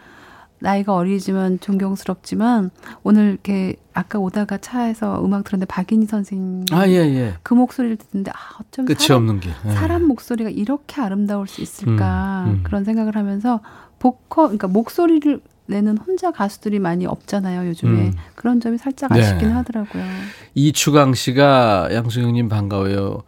나이가 어리지만 존경스럽지만 오늘 이렇게 아까 오다가 차에서 음악 들었는데 박인희 선생님 아, 예, 예. 그 목소리를 듣는데 아, 어쩜 끝이 사람, 없는 게 예. 사람 목소리가 이렇게 아름다울 수 있을까 음, 음. 그런 생각을 하면서 보컬 그러니까 목소리를 내는 혼자 가수들이 많이 없잖아요 요즘에 음. 그런 점이 살짝 아쉽긴 네. 하더라고요. 이추강 씨가 양수경님 반가워요.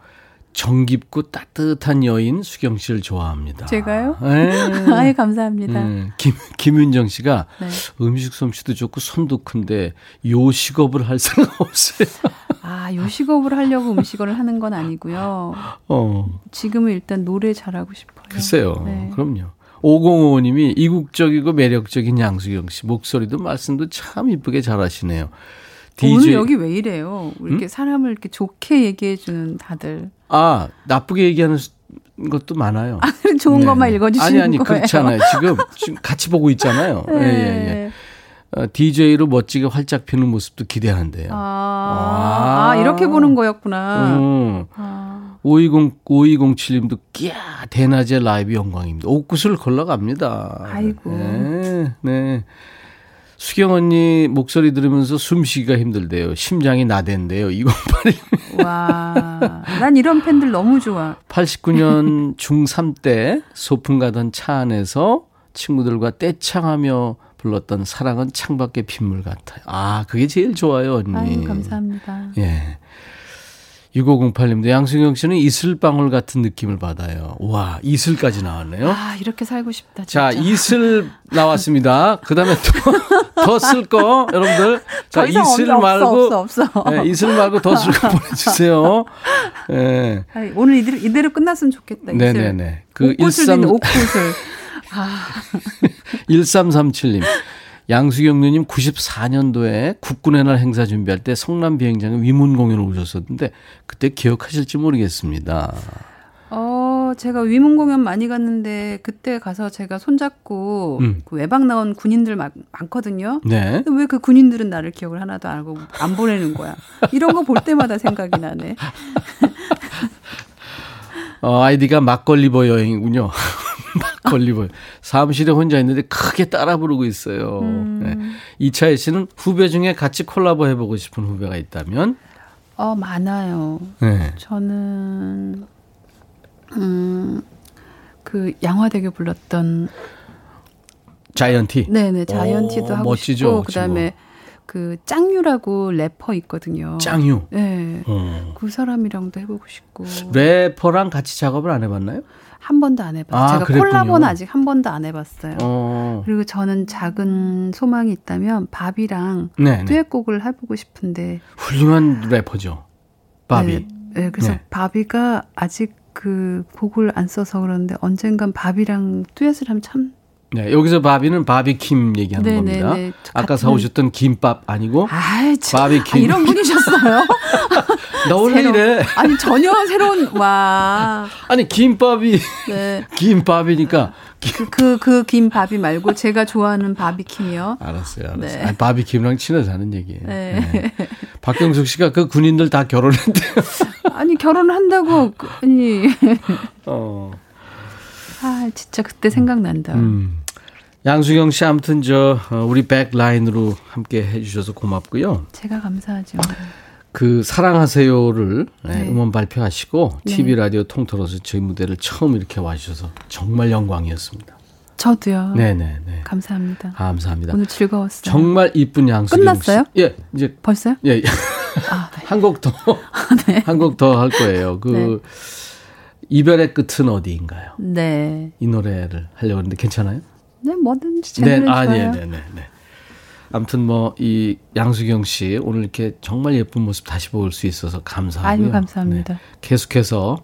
정깊고 따뜻한 여인 수경 씨를 좋아합니다. 제가요? 네. 아예 감사합니다. 네. 김 김윤정 씨가 네. 음식 솜씨도 좋고 손도 큰데 요식업을 할 생각 없어요. 아 요식업을 하려고 음식을 하는 건 아니고요. 어. 지금은 일단 노래 잘하고 싶어요. 글쎄요. 네. 그럼요. 5055님이 이국적이고 매력적인 양수경 씨 목소리도 말씀도 참 이쁘게 잘하시네요. DJ... 오늘 여기 왜 이래요? 이렇게 음? 사람을 이렇게 좋게 얘기해 주는 다들. 아 나쁘게 얘기하는 것도 많아요. 아, 좋은 네. 것만 읽어주시는 아니 아니 거예요. 그렇지 않아요. 지금 지금 같이 보고 있잖아요. 네. 예, 예, 예. 어, DJ로 멋지게 활짝 피는 모습도 기대하는데요. 아, 아 이렇게 보는 거였구나. 음. 아. 520, 5207님도 끼야, 대낮에 라이브 영광입니다. 옷구슬 걸러갑니다. 아이고. 네, 네. 수경 언니 목소리 들으면서 숨쉬기가 힘들대요. 심장이 나댄대요. 2081. 와, 난 이런 팬들 너무 좋아. 89년 중3 때 소풍 가던 차 안에서 친구들과 떼창하며 불렀던 사랑은 창밖의 빗물 같아요. 아, 그게 제일 좋아요, 언니. 아유, 감사합니다. 예. 6508님도 양승영 씨는 이슬방울 같은 느낌을 받아요. 와, 이슬까지 나왔네요. 아, 이렇게 살고 싶다. 진짜. 자, 이슬 나왔습니다. 그 다음에 또, 더 쓸 거, 여러분들. 자, 이슬 없어, 말고. 없어, 없어. 네, 이슬 말고 더 쓸 거 보내주세요. 네. 아니, 오늘 이대로, 이대로 끝났으면 좋겠다. 이슬. 네네네. 그 옥구슬 13. 옥구슬. 아. 1337님. 양수경 누님 94년도에 국군의 날 행사 준비할 때 성남 비행장에 위문 공연을 오셨었는데 그때 기억하실지 모르겠습니다. 어, 제가 위문 공연 많이 갔는데 그때 가서 제가 손잡고 음. 그 외박 나온 군인들 많, 많거든요. 네. 왜 그 군인들은 나를 기억을 하나도 안 하고 안 보내는 거야. 이런 거 볼 때마다 생각이 나네. 어, 아이디가 막걸리버 여행이군요. 걸리버 사무실에 혼자 있는데 크게 따라 부르고 있어요. 음. 네. 이차혜 씨는 후배 중에 같이 콜라보 해보고 싶은 후배가 있다면? 어 많아요. 네. 저는 음 그 양화대교 불렀던 자이언티. 네네 자이언티도 오, 하고 멋지죠, 싶고 그다음에 그 짱유라고 래퍼 있거든요. 짱유. 네. 어. 그 사람이랑도 해보고 싶고. 래퍼랑 같이 작업을 안 해봤나요? 한 번도 안 해봤어요. 아, 제가 그랬군요. 콜라보는 아직 한 번도 안 해봤어요. 어. 그리고 저는 작은 소망이 있다면 바비랑 네네. 듀엣곡을 해보고 싶은데. 훌륭한 래퍼죠. 바비. 네. 네, 그래서 네. 바비가 아직 그 곡을 안 써서 그러는데 언젠간 바비랑 듀엣을 하면 참 네, 여기서 바비는 바비킴 얘기하는 네네네. 겁니다. 네. 아까. 사오셨던 김밥 아니고 아이, 바비킴. 아, 이런 분이셨어요? 나 원래 새로... 이래. 아니 전혀 새로운 와. 아니 김밥이 네. 김밥이니까 그그 그, 그 김밥이 말고 제가 좋아하는 바비킴이요. 알았어요, 알았어요. 네. 아니, 바비킴이랑 친해서하는 얘기예요. 네. 네. 박경숙 씨가 그 군인들 다 결혼했대요. 아니 결혼한다고 아니. 어. 아 진짜 그때 생각난다. 음. 양수경 씨 아무튼 저 어, 우리 백라인으로 함께 해주셔서 고맙고요. 제가 감사하죠. 그 사랑하세요를 네. 네. 음원 발표하시고 네. TV 라디오 통틀어서 저희 무대를 처음 이렇게 와주셔서 정말 영광이었습니다. 저도요. 네네네. 네. 감사합니다. 아, 감사합니다. 오늘 즐거웠어요. 정말 이쁜 양수경 끝났어요? 씨. 예, 이제 벌써요? 예. 예. 아, 네. 한곡 더, 네. 한곡 더 할 거예요. 그 네. 이별의 끝은 어디인가요? 네. 이 노래를 하려고 했는데 괜찮아요? 네, 뭐든지 제 네, 아, 네, 네, 네, 네. 아무튼 뭐 이 양수경 씨 오늘 이렇게 정말 예쁜 모습 다시 볼 수 있어서 감사하고요. 아유, 감사합니다. 네. 계속해서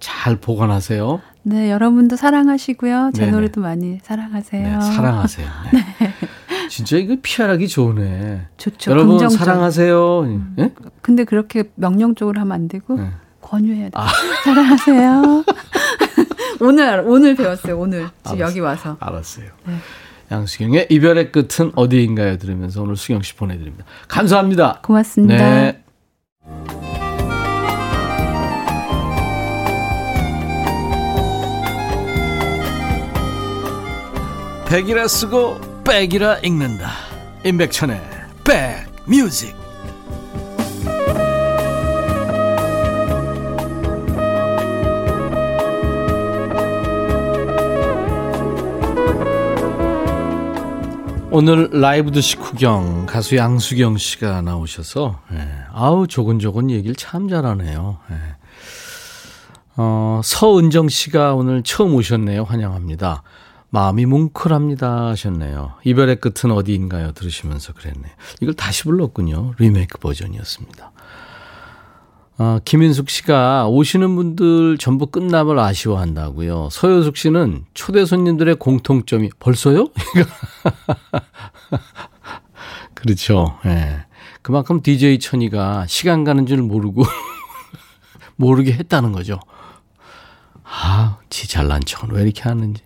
잘 보관하세요. 네, 여러분도 사랑하시고요. 제 네네. 노래도 많이 사랑하세요. 네, 사랑하세요. 네. 네. 진짜 이거 피하기 좋네. 좋죠. 여러분 긍정적. 사랑하세요. 음. 네? 근데 그렇게 명령적으로 하면 안 되고 네. 권유해야 돼. 아. 사랑하세요. 오늘 오늘 배웠어요. 오늘 지금 여기 와서. 알았어요. 네. 양수경의 이별의 끝은 어디인가요? 들으면서 오늘 수경 씨 보내드립니다. 감사합니다. 고맙습니다. 네. 백이라 쓰고 백이라 읽는다. 임백천의 백뮤직. 오늘 라이브 드시 구경 가수 양수경 씨가 나오셔서 예, 아우 조곤조곤 얘기를 참 잘하네요. 예. 어, 서은정 씨가 오늘 처음 오셨네요. 환영합니다. 마음이 뭉클합니다 하셨네요. 이별의 끝은 어디인가요? 들으시면서 그랬네요. 이걸 다시 불렀군요. 리메이크 버전이었습니다. 아, 김인숙 씨가 오시는 분들 전부 끝남을 아쉬워한다고요. 서효숙 씨는 초대 손님들의 공통점이 벌써요? 그렇죠. 예. 네. 그만큼 DJ 천이가 시간 가는 줄 모르고 모르게 했다는 거죠. 아, 지 잘난 척은 왜 이렇게 하는지.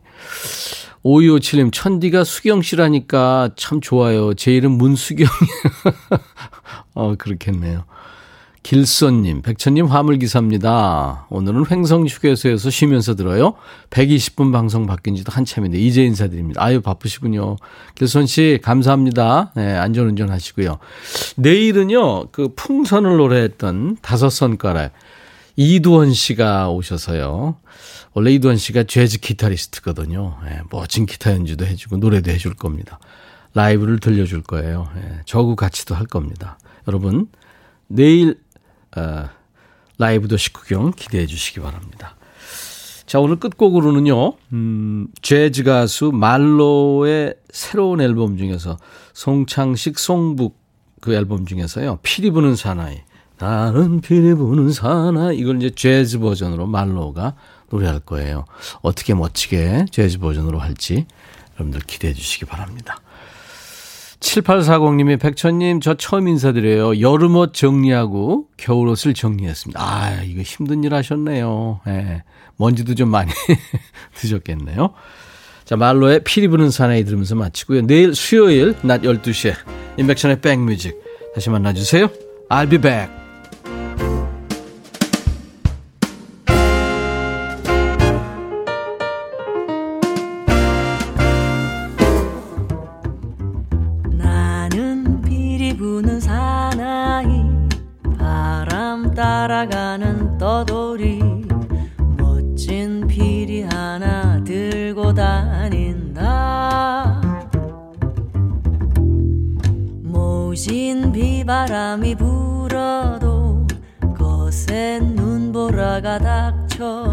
5257님, 천디가 수경 씨라니까 참 좋아요. 제 이름 문수경이에요. 어, 그렇겠네요. 길선님, 백천님 화물기사입니다. 오늘은 횡성 휴게소에서 쉬면서 들어요. 120분 방송 바뀐 지도 한참인데, 이제 인사드립니다. 아유, 바쁘시군요. 길선 씨, 감사합니다. 네, 안전운전 하시고요. 내일은요, 그 풍선을 노래했던 다섯 손가락, 이두원 씨가 오셔서요. 원래 이두원 씨가 재즈 기타리스트거든요. 네, 멋진 기타 연주도 해주고, 노래도 해줄 겁니다. 라이브를 들려줄 거예요. 네, 저구 같이도 할 겁니다. 여러분, 내일 어, 라이브 도시 구경 기대해 주시기 바랍니다. 자, 오늘 끝곡으로는요, 음, 재즈 가수 말로의 새로운 앨범 중에서 송창식, 송북 그 앨범 중에서요, 피리 부는 사나이. 나는 피리 부는 사나이. 이걸 이제 재즈 버전으로 말로가 노래할 거예요. 어떻게 멋지게 재즈 버전으로 할지 여러분들 기대해 주시기 바랍니다. 7840님이 백천님 저 처음 인사드려요. 여름옷 정리하고 겨울옷을 정리했습니다. 아 이거 힘든 일 하셨네요. 예. 먼지도 좀 많이 드셨겠네요. 자 말로의 피리 부는 사나이 들으면서 마치고요. 내일 수요일 낮 12시에 인백천의 백뮤직 다시 만나주세요. I'll be back. 따라가는 떠돌이 멋진 피리 하나 들고 다닌다. 모진 비바람이 불어도 거센 눈보라가 닥쳐